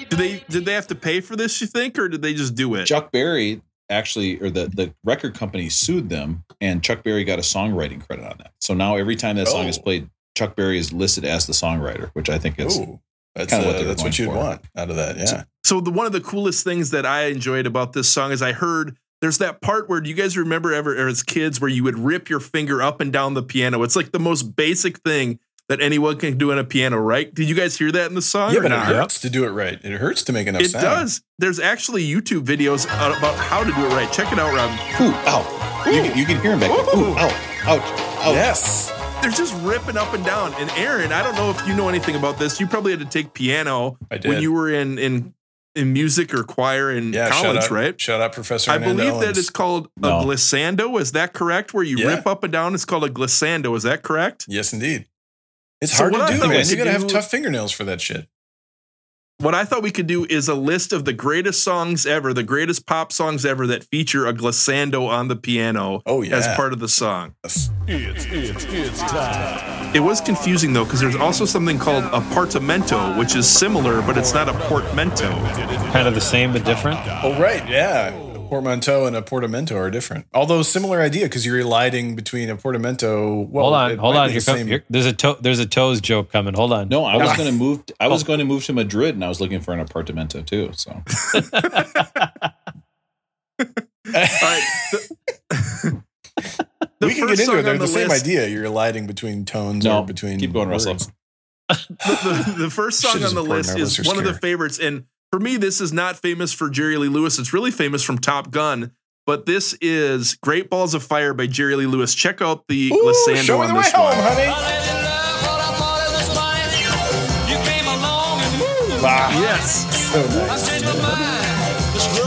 Did they did they have to pay for this? You think, or did they just do it? Chuck Berry actually, or the the record company sued them, and Chuck Berry got a songwriting credit on that. So now every time that song is Oh. played, Chuck Berry is listed as the songwriter, which I think is Ooh, that's kinda uh, what they were that's what you'd for. want out of that. Yeah. So the one of the coolest things that I enjoyed about this song is I heard there's that part where do you guys remember ever as kids where you would rip your finger up and down the piano? It's like the most basic thing that anyone can do on a piano, right? Did you guys hear that in the song? Yeah, or but it not? hurts to do it right. It hurts to make enough It sound. does. There's actually YouTube videos about how to do it right. Check it out, Rob. ooh, ow. You can, you can hear him back there. Ooh, ouch, ouch, ouch. Yes. They're just ripping up and down. And Aaron, I don't know if you know anything about this. You probably had to take piano when you were in in in music or choir in yeah, college, shout out, right? Shout out Professor I Amanda believe that it's called No. a glissando. Is that correct? Where you Yeah. rip up and down? It's called a glissando. Is that correct? Yes, indeed. It's So hard to I do, man. You could gotta have tough fingernails for that shit. What I thought we could do is a list of the greatest songs ever, the greatest pop songs ever that feature a glissando on the piano Oh yeah. as part of the song. Yes. It was confusing though, because there's also something called a portamento, which is similar, but it's not a portmanteau. Kind of the same but different. Oh right, yeah. A portmanteau and a portamento are different. Although similar idea because you're eliding between a portamento. Well, hold on, hold on. Here the come, here, there's a to, there's a toes joke coming. Hold on. No, I was going to move. I was Oh. going to move to Madrid, and I was looking for an apartamento too. So <laughs> The, the we can get into it. They're on the, same list- idea. You're eliding between tones No, or between. keep going, Russell. words. <laughs> the, the first song on the list is listeners one of the favorites. And for me, this is not famous for Jerry Lee Lewis. It's really famous from Top Gun. But this is Great Balls of Fire by Jerry Lee Lewis. Check out the Ooh, glissando show me on the way this home, one. honey. Ah. Yes. So nice.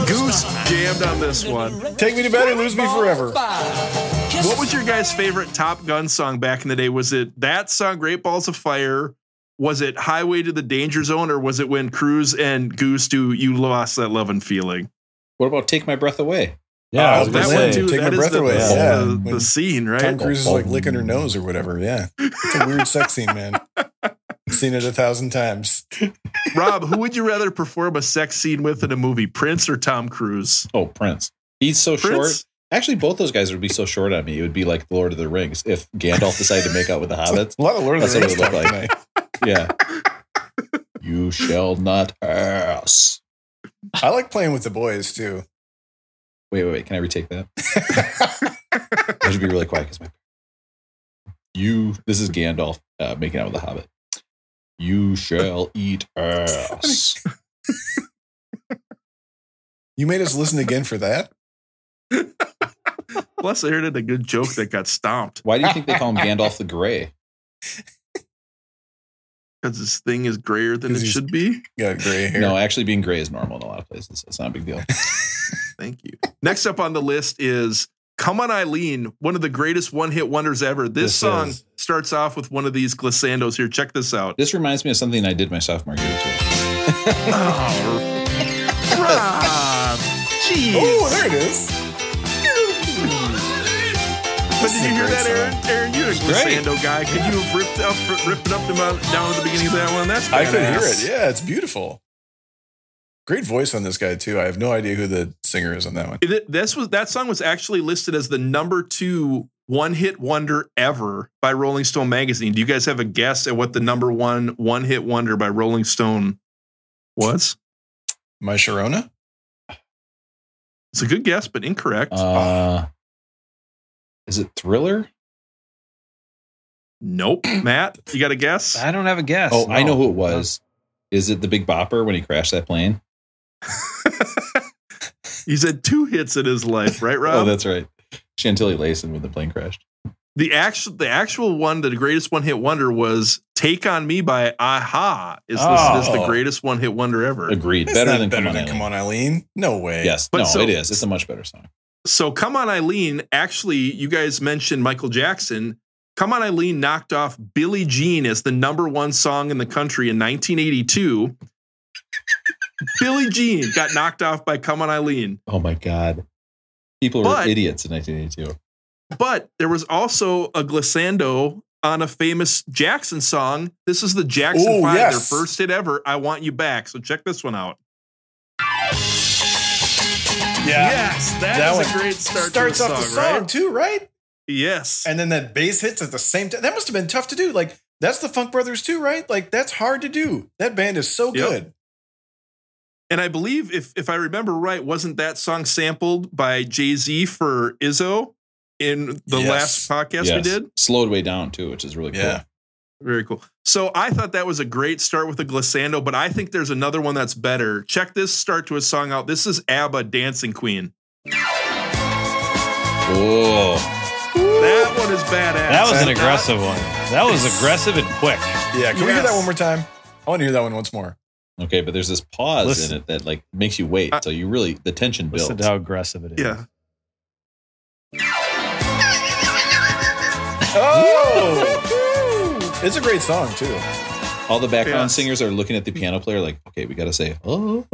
Goose jammed on this one. Take me to bed and lose me forever. What was your guys' favorite Top Gun song back in the day? Was it that song, Great Balls of Fire? Was it Highway to the Danger Zone, or was it when Cruise and Goose do You Lost That Love and Feeling? what about "Take My Breath Away"? Yeah, I Oh, that gonna one too. Take that My Breath the, Away, the- yeah. the, When scene, right? Tom Cruise is like oh. licking her nose or whatever. Yeah, it's a weird sex scene, man. Seen it a thousand times. Rob, who would you rather perform a sex scene with in a movie, Prince or Tom Cruise? Oh, Prince. He's so short. Actually, both those guys would be so short on me. It would be like Lord of the Rings if Gandalf decided to make out with the <laughs> hobbits. A lot of Lord of That's the what Rings it would look like. Tonight. Yeah. <laughs> you shall not pass. I like playing with the boys too. Wait, wait, wait. Can I retake that? <laughs> I should be really quiet because my. You. This is Gandalf uh, making out with the hobbit. You shall eat <laughs> ass. You made us listen again for that. Plus, I heard it a good joke that got stomped Why do you think they call him Gandalf the Grey? Because this thing is grayer than it should be. Got gray hair. No, actually, being gray is normal in a lot of places. It's not a big deal. <laughs> Thank you. Next up on the list is Come On Eileen, one of the greatest one hit wonders ever. This, This song is. starts off with one of these glissandos here. Check this out. This reminds me of something I did my sophomore year too. <laughs> Oh, <laughs> Rob. Jeez. Oh, there it is. But did you hear that, Aaron? song. Aaron, you're a great. glissando guy. Could you have ripped up, ripped it up to about- down at the beginning of that one? That's I could hear it. Yeah, it's beautiful. Great voice on this guy too. I have no idea who the singer is on that one. It- this was that song was actually listed as the number two one hit wonder ever by Rolling Stone magazine. Do you guys have a guess at what the number one one hit wonder by Rolling Stone was? My Sharona? It's a good guess, but incorrect. Uh, is it Thriller? nope. <clears throat> Matt, you got a guess? I don't have a guess. Oh, I know who it was. Is it the Big Bopper when he crashed that plane? <laughs> He's had two hits in his life, right, <laughs> oh, Rob? Oh, that's right. Chantilly Layson when the plane crashed. the actual the actual one, the greatest one hit wonder was "Take on Me" by a-ha. Is listed as the Oh. greatest one hit wonder ever. Agreed. It's better than better Come On than Eileen. Come On Eileen. No way. Yes, But no, so- it is. It's a much better song. So "Come On Eileen." Actually, you guys mentioned Michael Jackson. "Come On Eileen" knocked off "Billie Jean" as the number one song in the country in 1982. Billie Jean got knocked off by "Come On Eileen." Oh my god, people But- were idiots in 1982. But there was also a glissando on a famous Jackson song. This is the Jackson Ooh, Five, yes. their first hit ever. I want you back. So check this one out. Yeah. Yes, That that is one a great start Starts to a off the song, song right? too, right? Yes. And then that bass hits at the same time. That must have been tough to do. Like that's the Funk Brothers too, right? Like that's hard to do. That band is so Yep. good. And I believe, if if I remember right, wasn't that song sampled by Jay Z for Izzo in the Yes. last podcast we did? Slowed way down too, which is really cool. Yeah. Very cool. So I thought that was a great start with a glissando, but I think there's another one that's better. Check this start to a song out. This is ABBA Dancing Queen. Whoa. That one is badass. That was an Not- aggressive one. That was aggressive and quick. Yeah. Can we hear that one more time? I want to hear that one once more. Okay, but there's this pause Listen. in it that like makes you wait. Uh, so you really the tension builds. Listen to how aggressive it is. Yeah. Oh, it's a great song too. All the background Yes. singers are looking at the piano player like, okay, we got to say, oh,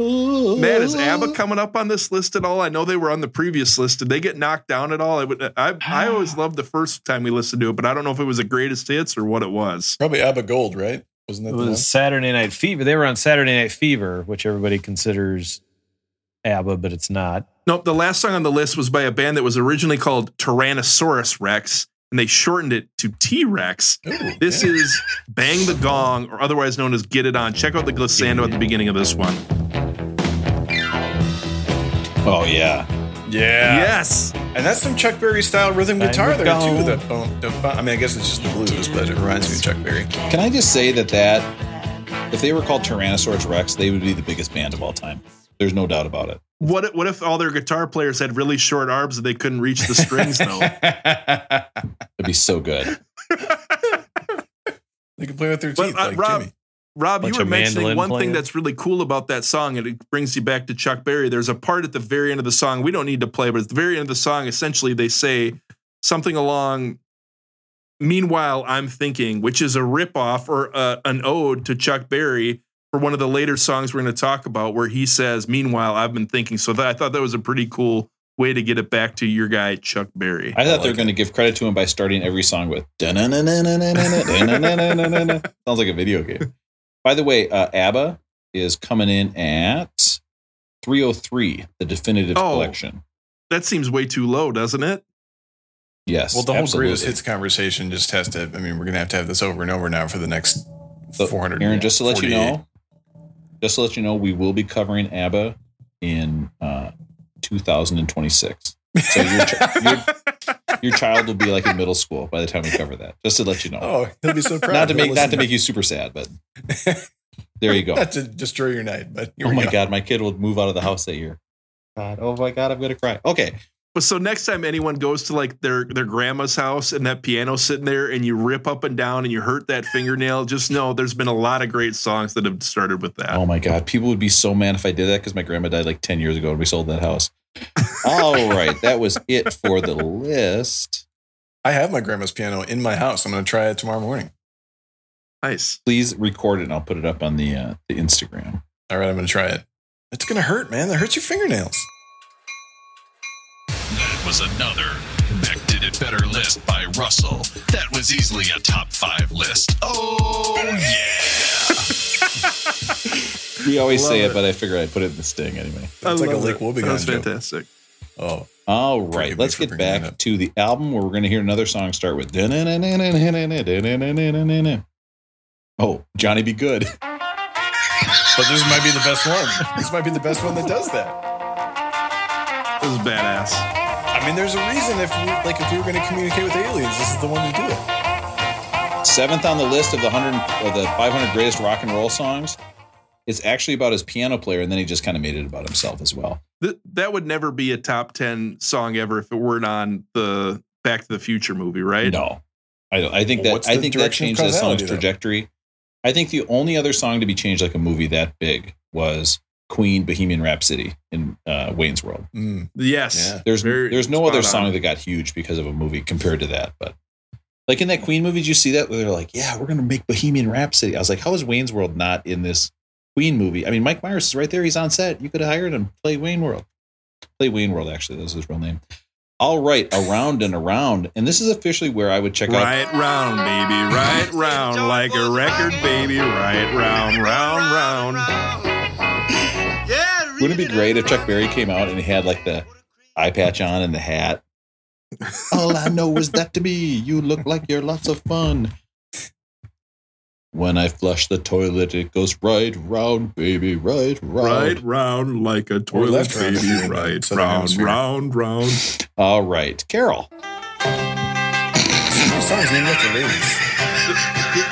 Man, is oh. ABBA coming up on this list at all? I know they were on the previous list. Did they get knocked down at all? I would. I, I always <gasps> loved the first time we listened to it, but I don't know if it was the greatest hits or what it was. Probably ABBA Gold, right? Wasn't that It the one? was Saturday Night Fever. They were on Saturday Night Fever, which everybody considers ABBA, but it's not. Nope. The last song on the list was by a band that was originally called Tyrannosaurus Rex, and they shortened it to T Rex. This yeah. is Bang the Gong, or otherwise known as Get It On. Check out the glissando at the beginning of this one. oh yeah. yeah. Yes. And that's some Chuck Berry style rhythm Time guitar to there too. go. The boom. I mean, I guess it's just the blues, but it reminds me of Chuck Berry. Can I just say that that if they were called Tyrannosaurus Rex, they would be the biggest band of all time. There's no doubt about it. What if, what if all their guitar players had really short arms and they couldn't reach the strings though? <laughs> It'd be so good. They can play with their But, teeth uh, like Rob- Jimmy. Rob, you were mentioning mandolin one thing that's really cool about that song, and it brings you back to Chuck Berry. There's a part at the very end of the song we don't need to play, but at the very end of the song, essentially they say something along. Meanwhile, I'm thinking, which is a ripoff or uh, an ode to Chuck Berry for one of the later songs we're going to talk about where he says, Meanwhile, I've been thinking. So that, I thought that was a pretty cool way to get it back to your guy, Chuck Berry. I thought I like they were going to give credit to him by starting every song with. <laughs> Sounds like a video game. By the way, uh, ABBA is coming in at 303, the definitive oh, collection. That seems way too low, doesn't it? Yes. Well, the whole greatest hits conversation just has to. I mean, we're going to have to have this over and over now for the next 400. Aaron, just to let you know, just to let you know, we will be covering ABBA in uh, 2026. So your, ch- <laughs> your your child will be like in middle school by the time we cover that. Just to let you know, Oh, he'll be so proud. not to make not to make you super sad, but <laughs> there you go. Not to destroy your night, but here Oh we my go. god, my kid will move out of the house that year. God, oh my god, I'm gonna cry. Okay, But so next time anyone goes to like their their grandma's house and that piano's sitting there and you rip up and down and you hurt that fingernail, just know there's been a lot of great songs that have started with that. Oh my God. People would be so mad if I did that because my grandma died like 10 years ago and we sold that house. All right. That was it for the list. I have my grandma's piano in my house. I'm gonna try it tomorrow morning. Nice. Please record it and I'll put it up on the, uh, the Instagram. All right, I'm gonna try it. It's gonna hurt, man. That hurts your fingernails. That was another Beck Did It Better list by Russell. That was easily a top five list. Oh, yeah. We always Love say it, it. but I figure I'd put it in the sting anyway. It's like a love Lake it. Wobegon That was joke. fantastic. Oh, All Forgive right. me Let's get back to the album where we're going to hear another song start with. Oh, Johnny B. Goode. but this might be the best one. This might be the best one that does that. This is badass. I mean, there's a reason if we like if we were going to communicate with aliens, this is the one to do it. Seventh on the list of the 100 of the 500 greatest rock and roll songs. It's actually about his piano player, and then he just kind of made it about himself as well. Th- that would never be a top 10 song ever if it weren't on the Back to the Future movie, right? No, I don't. I think Well, that I think that changed the song's causality, though? trajectory. I think the only other song to be changed like a movie that big was Queen Bohemian Rhapsody in uh, Wayne's World. Mm. Yes. Yeah. There's Very there's no other song on. that got huge because of a movie compared to that. But like in that Queen movie, did you see that where they're like, "Yeah, we're gonna make Bohemian Rhapsody." I was like, "How is Wayne's World not in this Queen movie?" I mean, Mike Myers is right there; he's on set. You could have hired him to play Wayne World. Play Wayne World, actually, that was his real name. All right, around and around, and this is officially where I would check out. Right round, baby, right round, like a record, baby, right round, round, round. Yeah, Wouldn't it be great if Chuck Berry came out and he had like the eye patch on and the hat? All I know is that to me, you look like you're lots of fun. When I flush the toilet, it goes right round, baby, right round. Right round like a toilet left baby. if you're in the Right southern round, hemisphere. round, round. All right, Carol. Songs named after ladies.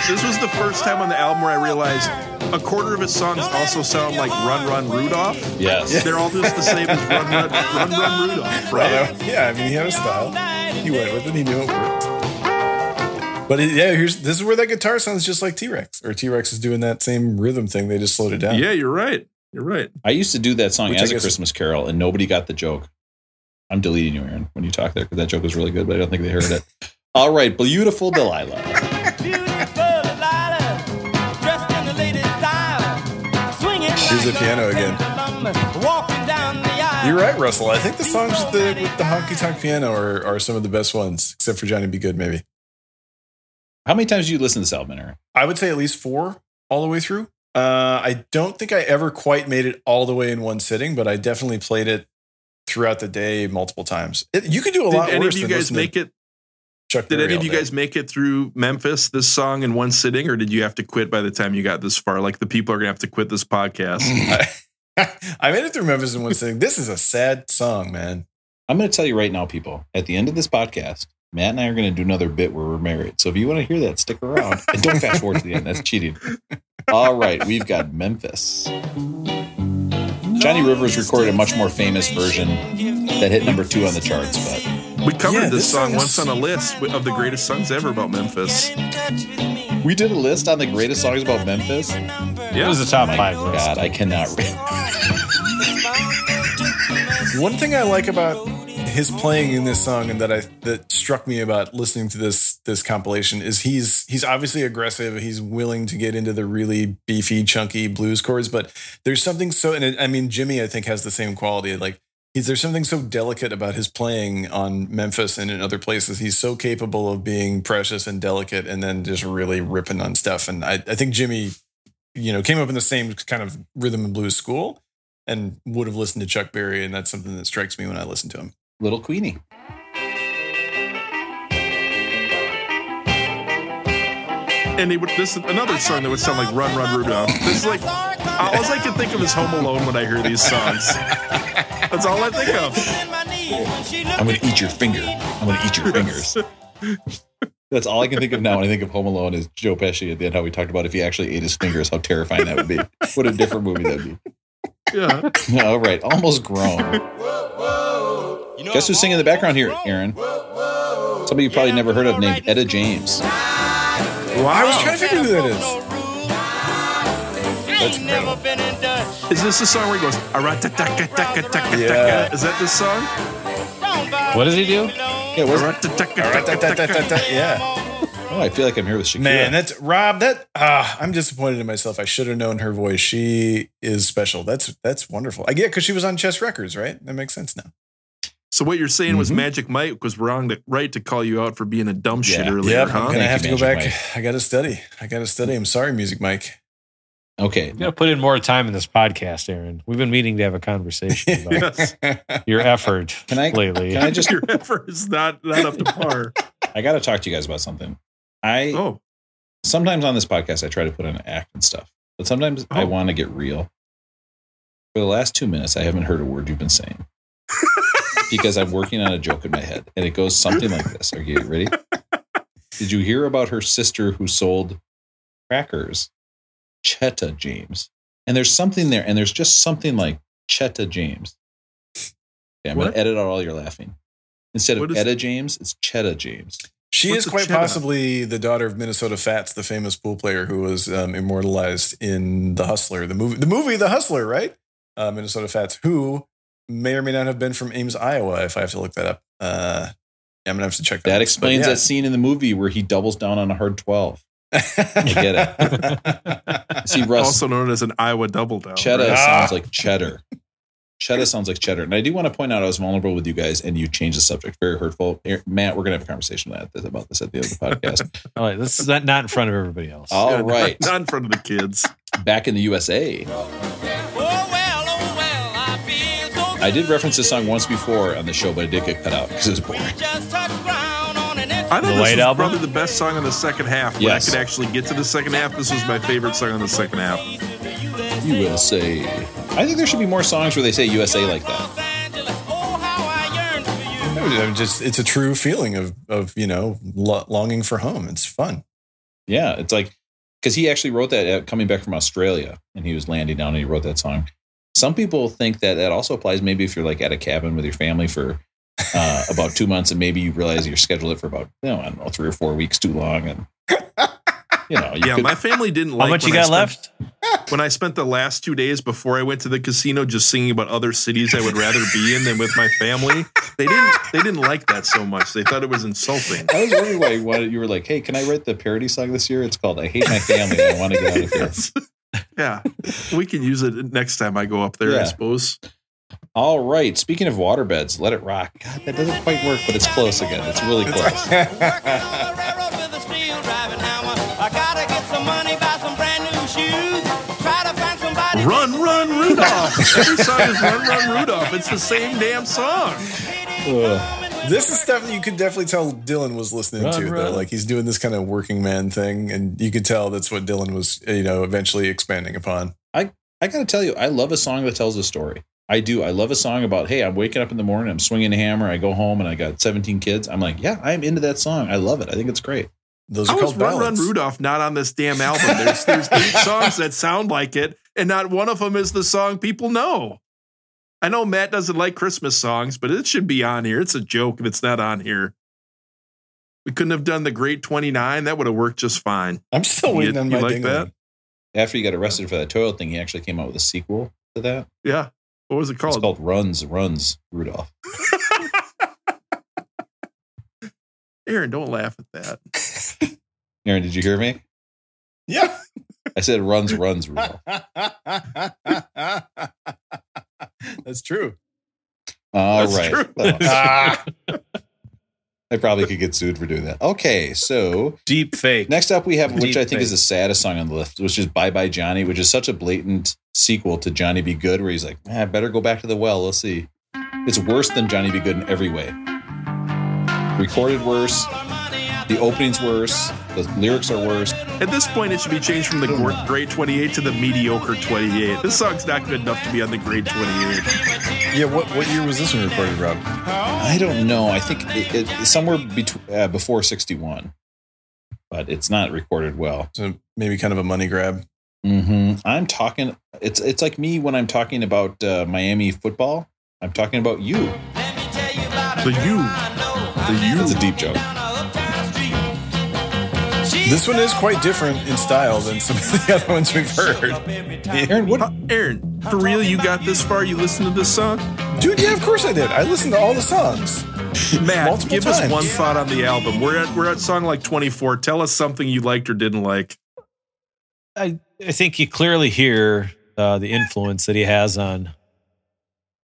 This was the first time on the album where I realized a quarter of his songs also sound like Run Run Rudolph. Yes. They're all just the same as Run Run Run, Run Rudolph, right? Well, yeah, I mean, he had a style. He went with it. He knew it worked. But it, yeah, here's this is where that guitar sounds just like T Rex, or T Rex is doing that same rhythm thing. They just slowed it down. Yeah, you're right. You're right. I used to do that song Which I as a Christmas Carol, and nobody got the joke. I'm deleting you, Aaron, when you talk there because that joke was really good, but I don't think they heard it. <laughs> All right, beautiful Delilah. Here's the piano again. You're right, Russell. I think the songs with the with the honky tonk piano are, are some of the best ones, except for Johnny B. Goode, maybe. How many times did you listen to this album, Aaron? I would say at least four all the way through. Uh, I don't think I ever quite made it all the way in one sitting, but I definitely played it throughout the day multiple times. It, you could do a Did lot any worse of you than guys listen to make it? Chuck Did Berry any of you day. guys make it through Memphis this song in one sitting, or did you have to quit by the time you got this far? Like the people are gonna have to quit this podcast. <laughs> I made it through Memphis in one sitting. This is a sad song, man. I'm going to tell you right now, people, at the end of this podcast, Matt and I are going to do another bit where we're married. So if you want to hear that, stick around. And don't fast forward to the end. That's cheating. All right, we've got Memphis. Johnny Rivers recorded a much more famous version that hit number two on the charts, but We covered Yeah, this, this song song once on a list of the greatest songs ever about Memphis. we did a list on the greatest songs about Memphis. Yeah, It was the top My five list. God, I cannot read. <laughs> One thing I like about his playing in this song and that I that struck me about listening to this this compilation is he's he's obviously aggressive. He's willing to get into the really beefy, chunky blues chords, but there's something so and it, I mean Jimmy I think has the same quality. Like he's there's something so delicate about his playing on Memphis and in other places. He's so capable of being precious and delicate and then just really ripping on stuff. And I, I think Jimmy, you know, came up in the same kind of rhythm and blues school and would have listened to Chuck Berry, and that's something that strikes me when I listen to him. Little Queenie. And he would, this is another song that would sound like Run Run Rudolph. This is like all I can think of is Home Alone when I hear these songs. That's all I think of. I'm going to eat your finger. I'm going to eat your fingers. That's all I can think of now when I think of Home Alone is Joe Pesci at the end, how we talked about if he actually ate his fingers, how terrifying that would be. What a different movie that'd be. Yeah. All right, almost grown. Guess who's singing in the background here, Aaron? Somebody you probably never heard of named Etta James. Wow. I was trying to figure who that is. That's incredible. Is this the song where he goes, "Aratataka-taka-taka-taka"? Yeah. Is that this song? What does he do? Yeah, was Yeah. Oh, I feel like I'm here with Shakira. Man, that's Rob. That ah, I'm disappointed in myself. I should have known her voice. She is special. That's that's wonderful. I get because she was on Chess Records, right? That makes sense now. So what you're saying was Mhm. Magic Mike was wrong to right to call you out for being a dumb shit Yeah. earlier, Yep, huh? I'm gonna Thank have you, to go Magic back. I got to study. I got to study. I'm sorry, Music Mike. Okay. You got to put in more time in this podcast, Aaron. We've been meaning to have a conversation <laughs> about your effort Can I- lately. Can I <laughs> just? Your effort is not not up to par. I got to talk to you guys about something. I Oh, sometimes on this podcast I try to put on an act and stuff, but sometimes I Oh. want to get real. For the last two minutes, I haven't heard a word you've been saying <laughs> because I'm working on a joke in my head, and it goes something like this. Are you ready? Did you hear about her sister who sold crackers? Chetta James. And there's something there, and there's just something like Chetta James. Okay, I'm going to edit out all your laughing. Instead of What is- Etta James, it's Chetta James. She What's is quite cheddar? possibly the daughter of Minnesota Fats, the famous pool player who was um, immortalized in The Hustler, the movie, the movie The Hustler, right? Uh, Minnesota Fats, who may or may not have been from Ames, Iowa. If I have to look that up, uh, yeah, I'm gonna have to check that. That out. explains But that scene in the movie where he doubles down on a hard 12. Yeah. I get it. <laughs> See, Russ, also known as an Iowa double down. cheddar right? Ah. sounds like cheddar. Cheddar sounds like cheddar. And I do want to point out I was vulnerable with you guys and you changed the subject. Very hurtful. Matt, we're going to have a conversation about this, at the end of the podcast. <laughs> All right, this is not, not in front of everybody else. All Yeah, right. Not in front of the kids. Back in the USA, Oh well, oh well, I did reference this song once before on the show, but it did get cut out because it was boring. I thought The this White was Album? probably the best song on the second half. When Yes. I could actually get to the second half, this was my favorite song on the second half. USA. I think there should be more songs where they say USA like that. I mean, just it's a true feeling of of you know lo- longing for home. It's fun. Yeah, it's like because he actually wrote that uh, coming back from Australia, and he was landing down, and he wrote that song. Some people think that that also applies maybe if you're like at a cabin with your family for uh, about two months, and maybe you realize you're scheduled it for about you know, I don't know three or four weeks too long, and you know, you Yeah, could- my family didn't How like much you got spent- left? <laughs> when I spent the last two days before I went to the casino just singing about other cities I would rather be in than with my family. They didn't they didn't like that so much. They thought it was insulting. I was wondering why you, wanted, you were like, "Hey, can I write the parody song this year?" It's called "I Hate My Family." and I want to get out of here. <laughs> yeah. We can use it next time I go up there, I suppose. All right. Speaking of waterbeds, let it rock. God, that doesn't quite work, but it's close again. It's really close. <laughs> I gotta get some money, buy some brand new shoes. Try to find somebody. Run, run, Rudolph. <laughs> Every song is Run, Run, Rudolph. It's the same damn song. This is stuff that you could definitely tell Dylan was listening Run, to. Though. Like he's doing this kind of working man thing, and you could tell that's what Dylan was, you know, eventually expanding upon. I I got to tell you, I love a song that tells a story. I do. I love a song about, hey, I'm waking up in the morning, I'm swinging a hammer, I go home, and I got 17 kids. I'm like, yeah, I'm into that song. I love it. I think it's great. Those How are is called Run, Run. Rudolph not on this damn album? There's, there's eight <laughs> songs that sound like it, and not one of them is the song people know. I know Matt doesn't like Christmas songs, but it should be on here. It's a joke if it's not on here. We couldn't have done the Great 29. That would have worked just fine. I'm still You- waiting on you my like ding that? After he got arrested for that toilet thing, he actually came out with a sequel to that. Yeah. What was it called? It's called? called Runs, Runs, Rudolph. <laughs> Aaron, don't laugh at that. <laughs> Aaron, did you hear me? Yeah. I said Runs, <laughs> Runs, Rudolph. That's true. All That's right. true. Ah. I probably could get sued for doing that. Okay, so Deep fake. Next up, we have, which Deep I think is the saddest song on the list, which is Bye Bye Johnny, which is such a blatant sequel to Johnny B. Goode, where he's like, "Ah, I better go back to the well. Let's see. It's worse than Johnny B. Goode in every way. Recorded worse. The opening's worse. The lyrics are worse. At this point, it should be changed from the gr- Great 28 to the mediocre 28. This song's not good enough to be on the Great 28. yeah. What what year was this one recorded, Rob? I don't know. I think it, it, it's somewhere between uh, before 61, but it's not recorded well. So maybe kind of a money grab. hmm I'm talking. It's it's like me when I'm talking about uh, Miami football. I'm talking about you. The you. The you. It's a deep joke. This one is quite different in style than some <laughs> of the other ones we've heard. Aaron, what? Aaron, for real, you got this far? You listened to this song? Dude, yeah, of course I did. I listened to all the songs. <laughs> Matt, Multiple give us one thought on the album. We're at we're at song like 24. Tell us something you liked or didn't like. I, I think you clearly hear uh, the influence that he has on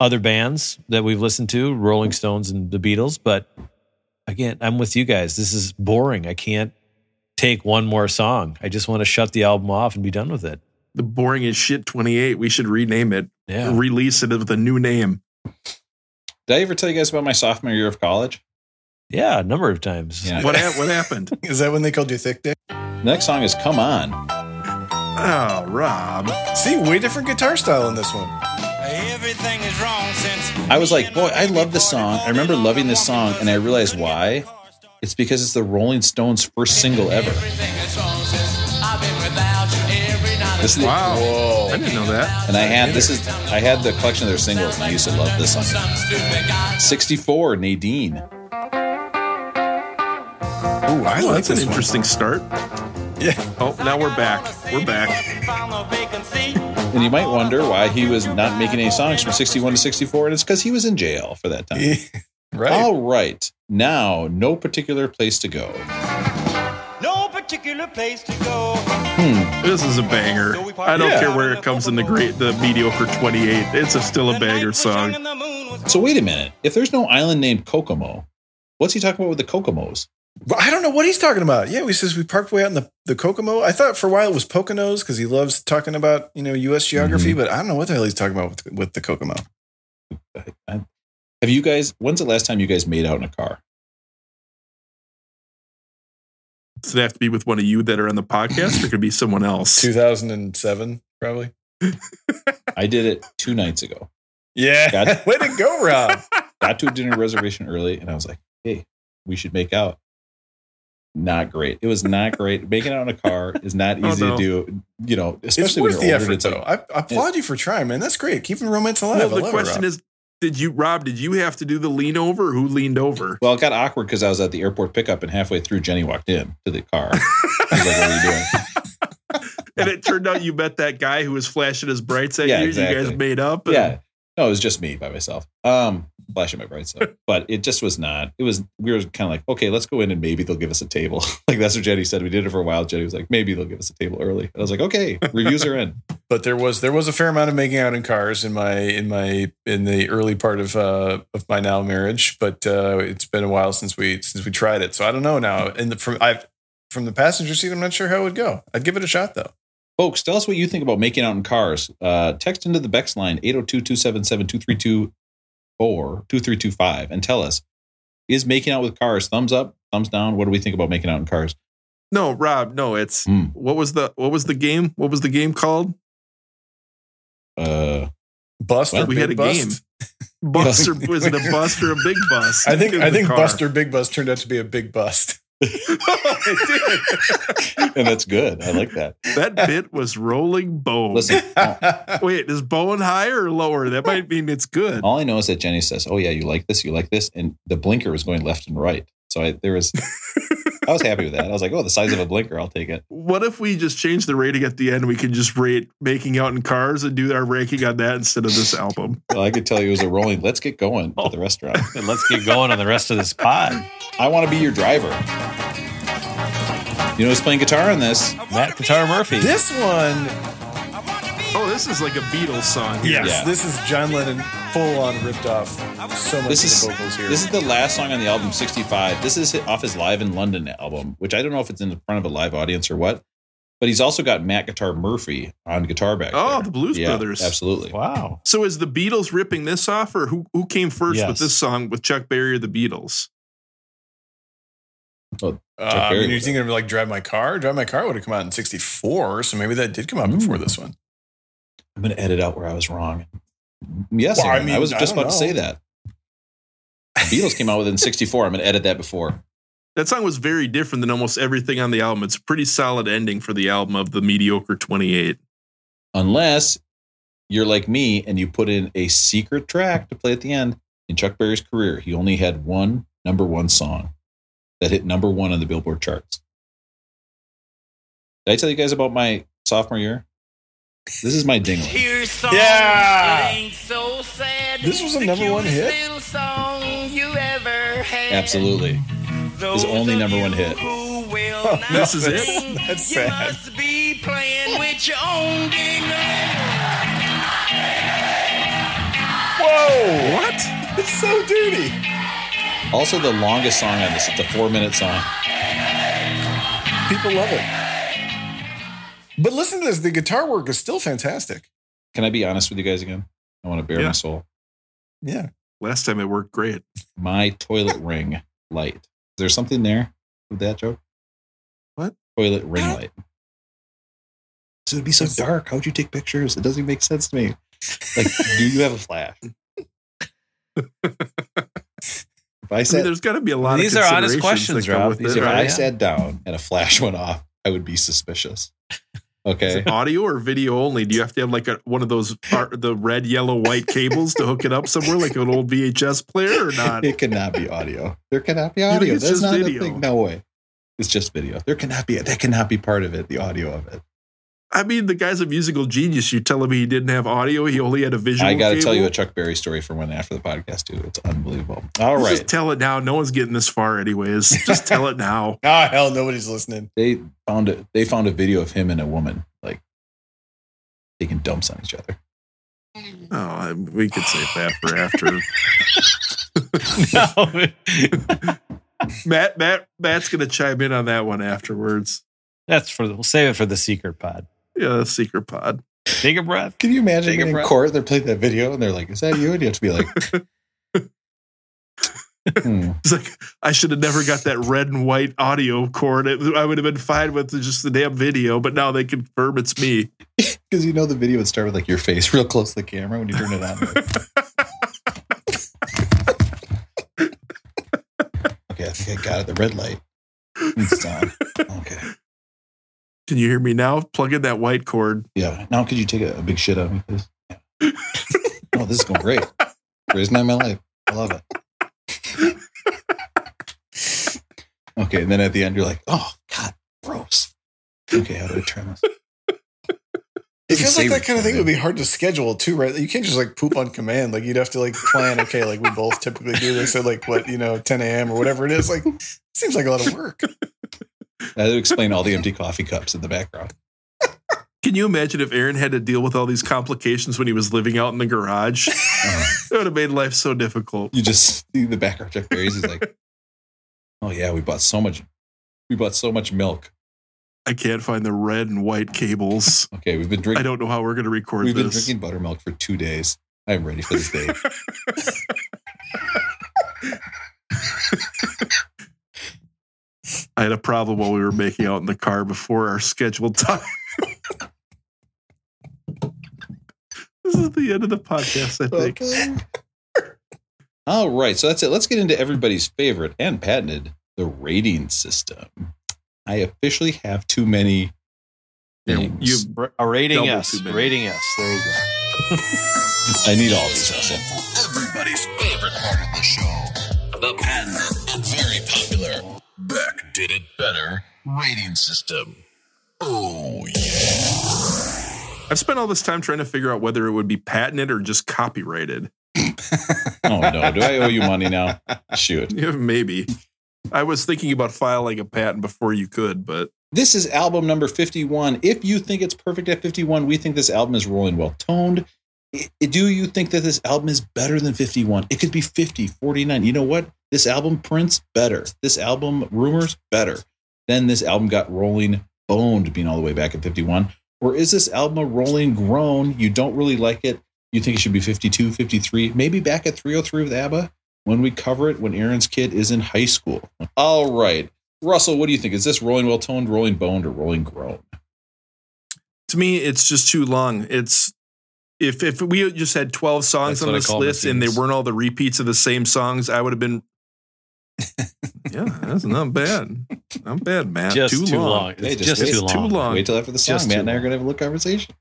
other bands that we've listened to, Rolling Stones and the Beatles. But again, I'm with you guys. This is boring. I can't take one more song. I just want to shut the album off and be done with it. The boring as shit 28. We should rename it. Yeah. Release it with a new name. Did I ever tell you guys about my sophomore year of college? Yeah, a number of times. Yeah. What hap- what happened? <laughs> Is that when they called you thick dick? The next song is "Come On." Oh, Rob. See, way different guitar style in this one. Everything is wrong since I was like, boy, I love this song. I remember loving this song, and I realized why. It's because it's the Rolling Stones' first single ever. This is the, Wow. I didn't know that. and I had this is I had the collection of their singles, and I used to love this song. Sixty-four, Nadine. Ooh, I like that's an this one. interesting start. Yeah. Oh, now we're back. We're back. And you might wonder why he was not making any songs from 61 to 64, and it's because he was in jail for that time. Right. All right. Now, no particular place to go. no particular place to go. Hmm. This is a banger. I don't Yeah. care where it comes in the great, the mediocre 28. It's a, still a banger song. So wait a minute. If there's no island named Kokomo, what's he talking about with the Kokomos? I don't know what he's talking about. Yeah, he says we parked way out in the, the Kokomo. I thought for a while it was Poconos because he loves talking about, you know, U.S. geography, but I don't know what the hell he's talking about with, with the Kokomo. I- have you guys? When's the last time you guys made out in a car? Does it have to be with one of you that are on the podcast, or could it be someone else? <laughs> 2007, probably. <laughs> I did it two nights ago. Yeah. Got- <laughs> Way to go, Rob. Got to a dinner reservation early, and I was like, "Hey, we should make out." Not great. It was not great. Making out in a car is not Oh, easy no. to do. You know, It's especially when you're the older. effort, though. like, I, I applaud you for trying, man. That's great. Keeping romance alive. Well, I the love question it, Rob. is, did you, Rob? Did you have to do the lean over? Who leaned over? well, it got awkward because I was at the airport pickup, and halfway through, Jenny walked in to the car. Like, "What are you doing?" <laughs> And it turned out you met that guy who was flashing his brights at Yeah, you. You guys made up. and- Yeah. No, it was just me by myself. Um, flashing my bright <laughs> side. But it just was not. It was we were kind of like, okay, let's go in and maybe they'll give us a table. <laughs> like that's what Jenny said. We did it for a while. Jenny was like, maybe they'll give us a table early. And I was like, okay, reviews are in. <laughs> but there was there was a fair amount of making out in cars in my in my in the early part of uh of my now marriage but uh it's been a while since we since we tried it so i don't know now and the, from i from the passenger seat i'm not sure how it would go i'd give it a shot though Folks, tell us what you think about making out in cars. Uh, text into the Bex line 802-277-2324 2325 and tell us, is making out with cars thumbs up, thumbs down? What do we think about making out in cars? No, Rob. No, it's Hmm. what was the what was the game? What was the game called? Uh, bust Well, we big had a bust game. <laughs> Bust or was it a bust or a big bust? i think in i think car? bust big bust turned out to be a big bust <laughs> and that's good. I like that. that bit was rolling bone. Listen, <laughs> Wait, is bone higher or lower? That might mean it's good. all I know is that Jenny says, "Oh yeah, you like this, you like this," and the blinker was going left and right. So I there was, <laughs> I was happy with that. I was like, "Oh, the size of a blinker, I'll take it." What if we just change the rating at the end? We could just rate making out in cars and do our ranking on that instead of this album. Well, I could tell you it was a rolling. Let's get going oh. at the restaurant. <laughs> And let's get going on the rest of this pod. I want to be your driver. You know who's playing guitar on this? Matt Guitar Murphy. this one Oh, this is like a Beatles song. yes Yeah. this is john lennon full on ripped off so much This of is the vocals here this is the last song on the album, 65. This is off his Live in London album, which I don't know if it's in the front of a live audience or what. But he's also got Matt Guitar Murphy on guitar back Oh, there. the Blues Yeah, Brothers. Absolutely. Wow. So is the Beatles ripping this off, or who who came first Yes. with this song with Chuck Berry or the Beatles? Uh, I Berry mean, you're thinking of like Drive My Car? Drive My Car would have come out in 64, so maybe that did come out before this one. I'm going to edit out where I was wrong. Yes, Well, I Aaron, I, was just don't about to say that. The Beatles came out within <laughs> 64. I'm going to edit that before. That song was very different than almost everything on the album. It's a pretty solid ending for the album of the mediocre 28. Unless you're like me and you put in a secret track to play at the end. In Chuck Berry's career, he only had one number one song that hit number one on the Billboard charts. Did I tell you guys about my sophomore year? This is my dingling. Here's song Yeah. ain't so sad. This was a number one cutest hit. little song you ever had. Absolutely. Those only number one hit. Oh, not this is it? sing, <laughs> That's you must be playing with your own dingling. Whoa! What? It's so dirty. Also, the longest song on this. It's a four minute song. People love it. But listen to this. The guitar work is still fantastic. Can I be honest with you guys again? I want to bare Yeah. my soul. Yeah. Last time it worked great. My toilet <laughs> ring light. Is there something there with that joke? What? Toilet ring light. So it'd be so dark. How'd you take pictures? It doesn't even make sense to me. Like, do you have a flash? <laughs> if I I mean, said, there's got to be a lot of. These of are honest questions, Rob. These it, if are- right? I yeah. sat down and a flash went off, I would be suspicious. Okay. audio or video only? Do you have to have like a, one of those the red, yellow, white cables to hook it up somewhere, like an old VHS player, or not? It cannot be audio. There cannot be audio. just not video? a thing. No way. It's just video. There cannot be. That cannot be part of it. The audio of it. I mean, the guy's a musical genius. You tell him he didn't have audio; he only had a visual. I got to tell you a? Chuck Berry story from when after the podcast too. It's unbelievable. All Just right, tell it now. No one's getting this far, anyways. Just tell it now. <laughs> Ah, hell, nobody's listening. they found it. They found a video of him and a woman like taking dumps on each other. Oh, I- we could save that for after. no, <laughs> <laughs> Matt, Matt, Matt's gonna chime in on that one afterwards. that's for the, we'll save it for the secret pod. Yeah, the secret pod. Take a breath. Can you imagine Take being in breath. court? They're playing that video and they're like, "Is that you?" And you have to be like, <laughs> hmm. It's like I should have never got that red and white audio cord. It- I would have been fine with just the damn video, but now they confirm it's me. <laughs> Because you know the video would start with like your face real close to the camera when you turn it on. <laughs> okay, I think I got it. The red light. It's on. Okay. Can you hear me now? Plug in that white cord. Yeah. Now could you take a, a big shit on me, please? Yeah. oh, this is going great. Greatest night of my life. I love it. Okay, and then at the end you're like, oh God, gross. Okay, how do I turn this? It feels like that kind of thing would be hard to schedule too, right? You can't just like poop on command. Like you'd have to like plan, okay, like we both typically do this at like what, you know, 10 a.m. or whatever it is. Like seems like a lot of work. Had to explain all the empty coffee cups in the background. <laughs> Can you imagine if Aaron had to deal with all these complications when he was living out in the garage? <laughs> Uh, It would have made life so difficult. you just see the background check berries. He's like, <laughs> oh yeah, we bought so much. We bought so much milk. I can't find the red and white cables. Okay, we've been drinking. I don't know how we're going to record We've been drinking buttermilk for two days. I'm ready for this day. I had a problem while we were making out in the car before our scheduled time. <laughs> this is the end of the podcast, I think. All right, so that's it. Let's get into everybody's favorite and patented the rating system. I officially have too many things. you A rating Double yes. too many. Rating yes. There you go. I need all these. Russell. Everybody's favorite part of the show. The patented Did It Better rating system. Oh, yeah. I've spent all this time trying to figure out whether it would be patented or just copyrighted. Oh no, do I owe you money now? Shoot. <laughs> Yeah, maybe. I was thinking about filing a patent before you could, but This is album number 51. If you think it's perfect at 51, we think this album is rolling well toned. Do you think that this album is better than 51? It could be 50, 49. You know what? This album prints better. This album rumors better. Then this album got rolling boned being all the way back at 51. Or is this album a rolling grown? You don't really like it. You think it should be 52, 53, maybe back at 303 with ABBA when we cover it when Aaron's kid is in high school. All right. Russell, what do you think? Is this rolling well toned, rolling boned, or rolling grown? to me, it's just too long. It's if if we just had twelve songs That's on this list and they weren't all the repeats of the same songs, I would have been. <laughs> yeah, that's not bad. Not bad, man. Just too, too long. long. Hey, It's just just wait. too It's too long. long. Wait till after the song. Just Matt and I are going to have a little conversation.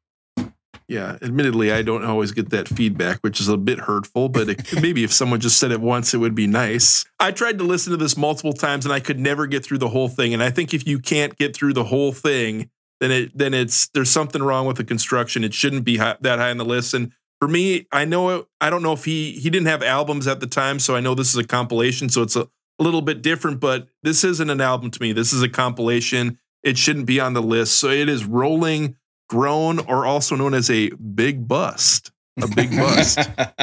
Yeah, admittedly, I don't always get that feedback, which is a bit hurtful. But it, maybe if someone just said it once, it would be nice. I tried to listen to this multiple times, and I could never get through the whole thing. And I think if you can't get through the whole thing, then it then it's there's something wrong with the construction. It shouldn't be high, that high on the list. And for me, I know it, I don't know if he he didn't have albums at the time, so I know this is a compilation, so it's a, a little bit different. But this isn't an album to me. This is a compilation. It shouldn't be on the list. So it is rolling grown or also known as a big bust. A big bust. <laughs>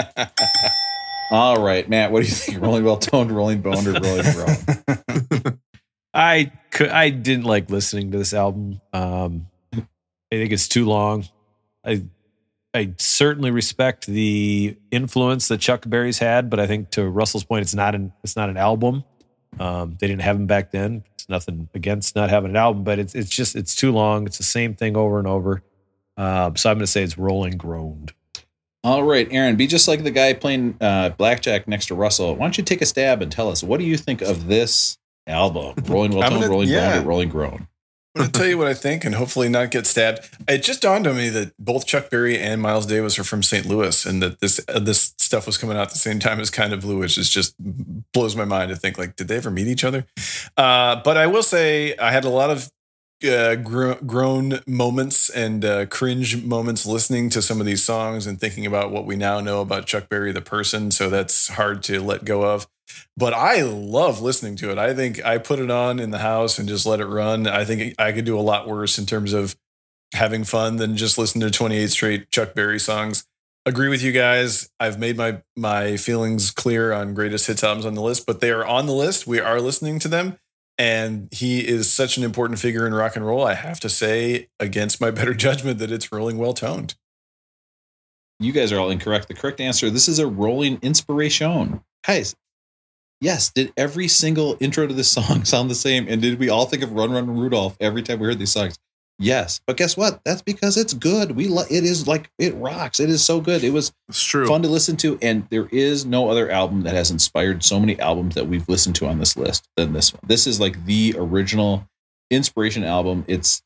<laughs> All right, Matt, what do you think? Rolling well toned, rolling boned, or rolling grown? <laughs> I could, I didn't like listening to this album. Um, I think it's too long. I I certainly respect the influence that Chuck Berry's had, but I think to Russell's point, it's not an it's not an album. Um, they didn't have him back then. It's nothing against not having an album, but it's it's just it's too long. It's the same thing over and over. Um, so I'm going to say it's rolling groaned. All right, Aaron, be just like the guy playing uh, blackjack next to Russell. Why don't you take a stab and tell us what do you think of this album? Rolling well toned, rolling yeah. rolling grown? I'm going to tell you what I think and hopefully not get stabbed. It just dawned on me that both Chuck Berry and Miles Davis are from St. Louis and that this uh, this stuff was coming out at the same time as Kind of Blue, which is just blows my mind to think like, did they ever meet each other? Uh, but I will say I had a lot of uh, gro- grown moments and uh, cringe moments listening to some of these songs and thinking about what we now know about Chuck Berry, the person. So that's hard to let go of but I love listening to it. I think I put it on in the house and just let it run. I think I could do a lot worse in terms of having fun than just listen to 28 straight Chuck Berry songs. Agree with you guys. I've made my my feelings clear on greatest hits albums on the list, but they are on the list. We are listening to them. And he is such an important figure in rock and roll. I have to say, against my better <laughs> judgment, that it's rolling well toned. You guys are all incorrect. The correct answer this is a rolling inspiration. Guys, yes, did every single intro to this <laughs> song sound the same? And did we all think of Run Run Rudolph every time we heard these songs? Yes. But guess what? That's because it's good. We lo- it is like it rocks. It is so good. It was It's true. fun to listen to and there is no other album that has inspired so many albums that we've listened to on this list than this one this is like the original inspiration album it's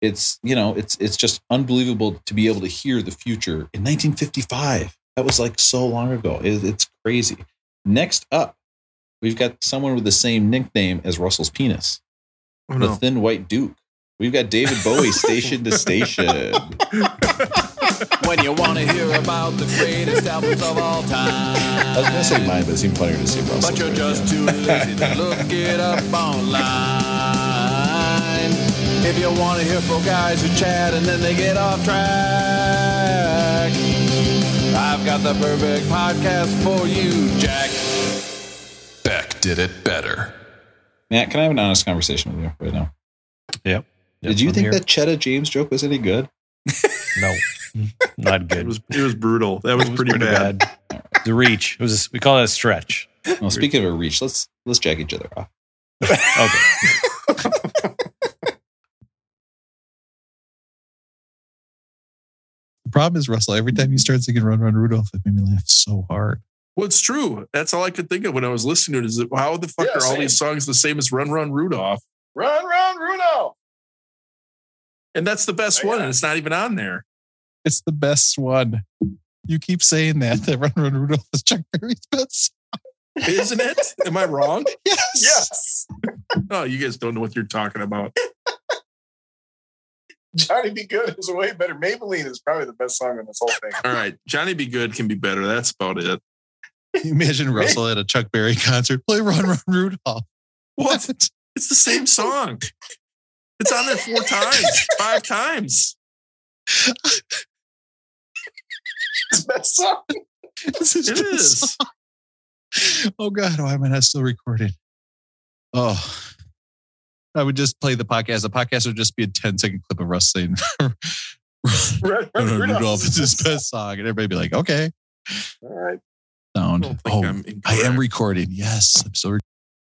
it's you know it's it's just unbelievable to be able to hear the future in 1955 that was like so long ago It- it's crazy next up we've got someone with the same nickname as russell's penis Oh, the thin white duke we've got david bowie station to station When you want to hear about the greatest albums of all time. i was gonna say mine but it seemed funnier to say russell But you're just too lazy to look it up online. If you want to hear four guys who chat and then they get off track, I've got the perfect podcast for you, Jack. Beck did it better. matt can i have an honest conversation with you right now Yep. Did you think here. that Cheddar James joke was any good? No, <laughs> not It good. was it was brutal. That was, pretty, bad. The reach. It was. A, we call it a stretch. Well, speaking of a reach, let's let's jack each other off. Okay. The <laughs> problem is, Russell, every time you start singing Run Run Rudolph, it made me laugh so hard. Well, it's true. That's all I could think of when I was listening to it. Is that how the fuck Yeah, are all same. these songs the same as Run Run Rudolph? Run, run, Rudolph. And that's the best Oh, one, yeah. and it's not even on there. It's the best one. You keep saying that, that Run Run Rudolph is Chuck Berry's best. song. Isn't it? Am I wrong? <laughs> Yes. Yes. Oh, you guys don't know what you're talking about. Johnny B. Goode is way better. Maybellene is probably the best song in this whole thing. All right, Johnny B. Goode can be better. That's about it. Can you Imagine Russell at a Chuck Berry concert. Play Run Run Rudolph. What? It's the same song. It's on there four times, five times. It's best song. This is It the is. song. Oh God, why am I not still recording? Oh, I would just play the podcast. The podcast would just be a 10 second clip of Russ saying Rudolph. Rudolph is his best song. And everybody be like, okay. All right. I Sound. Oh, I'm I am incorrect. recording. Yes, I'm still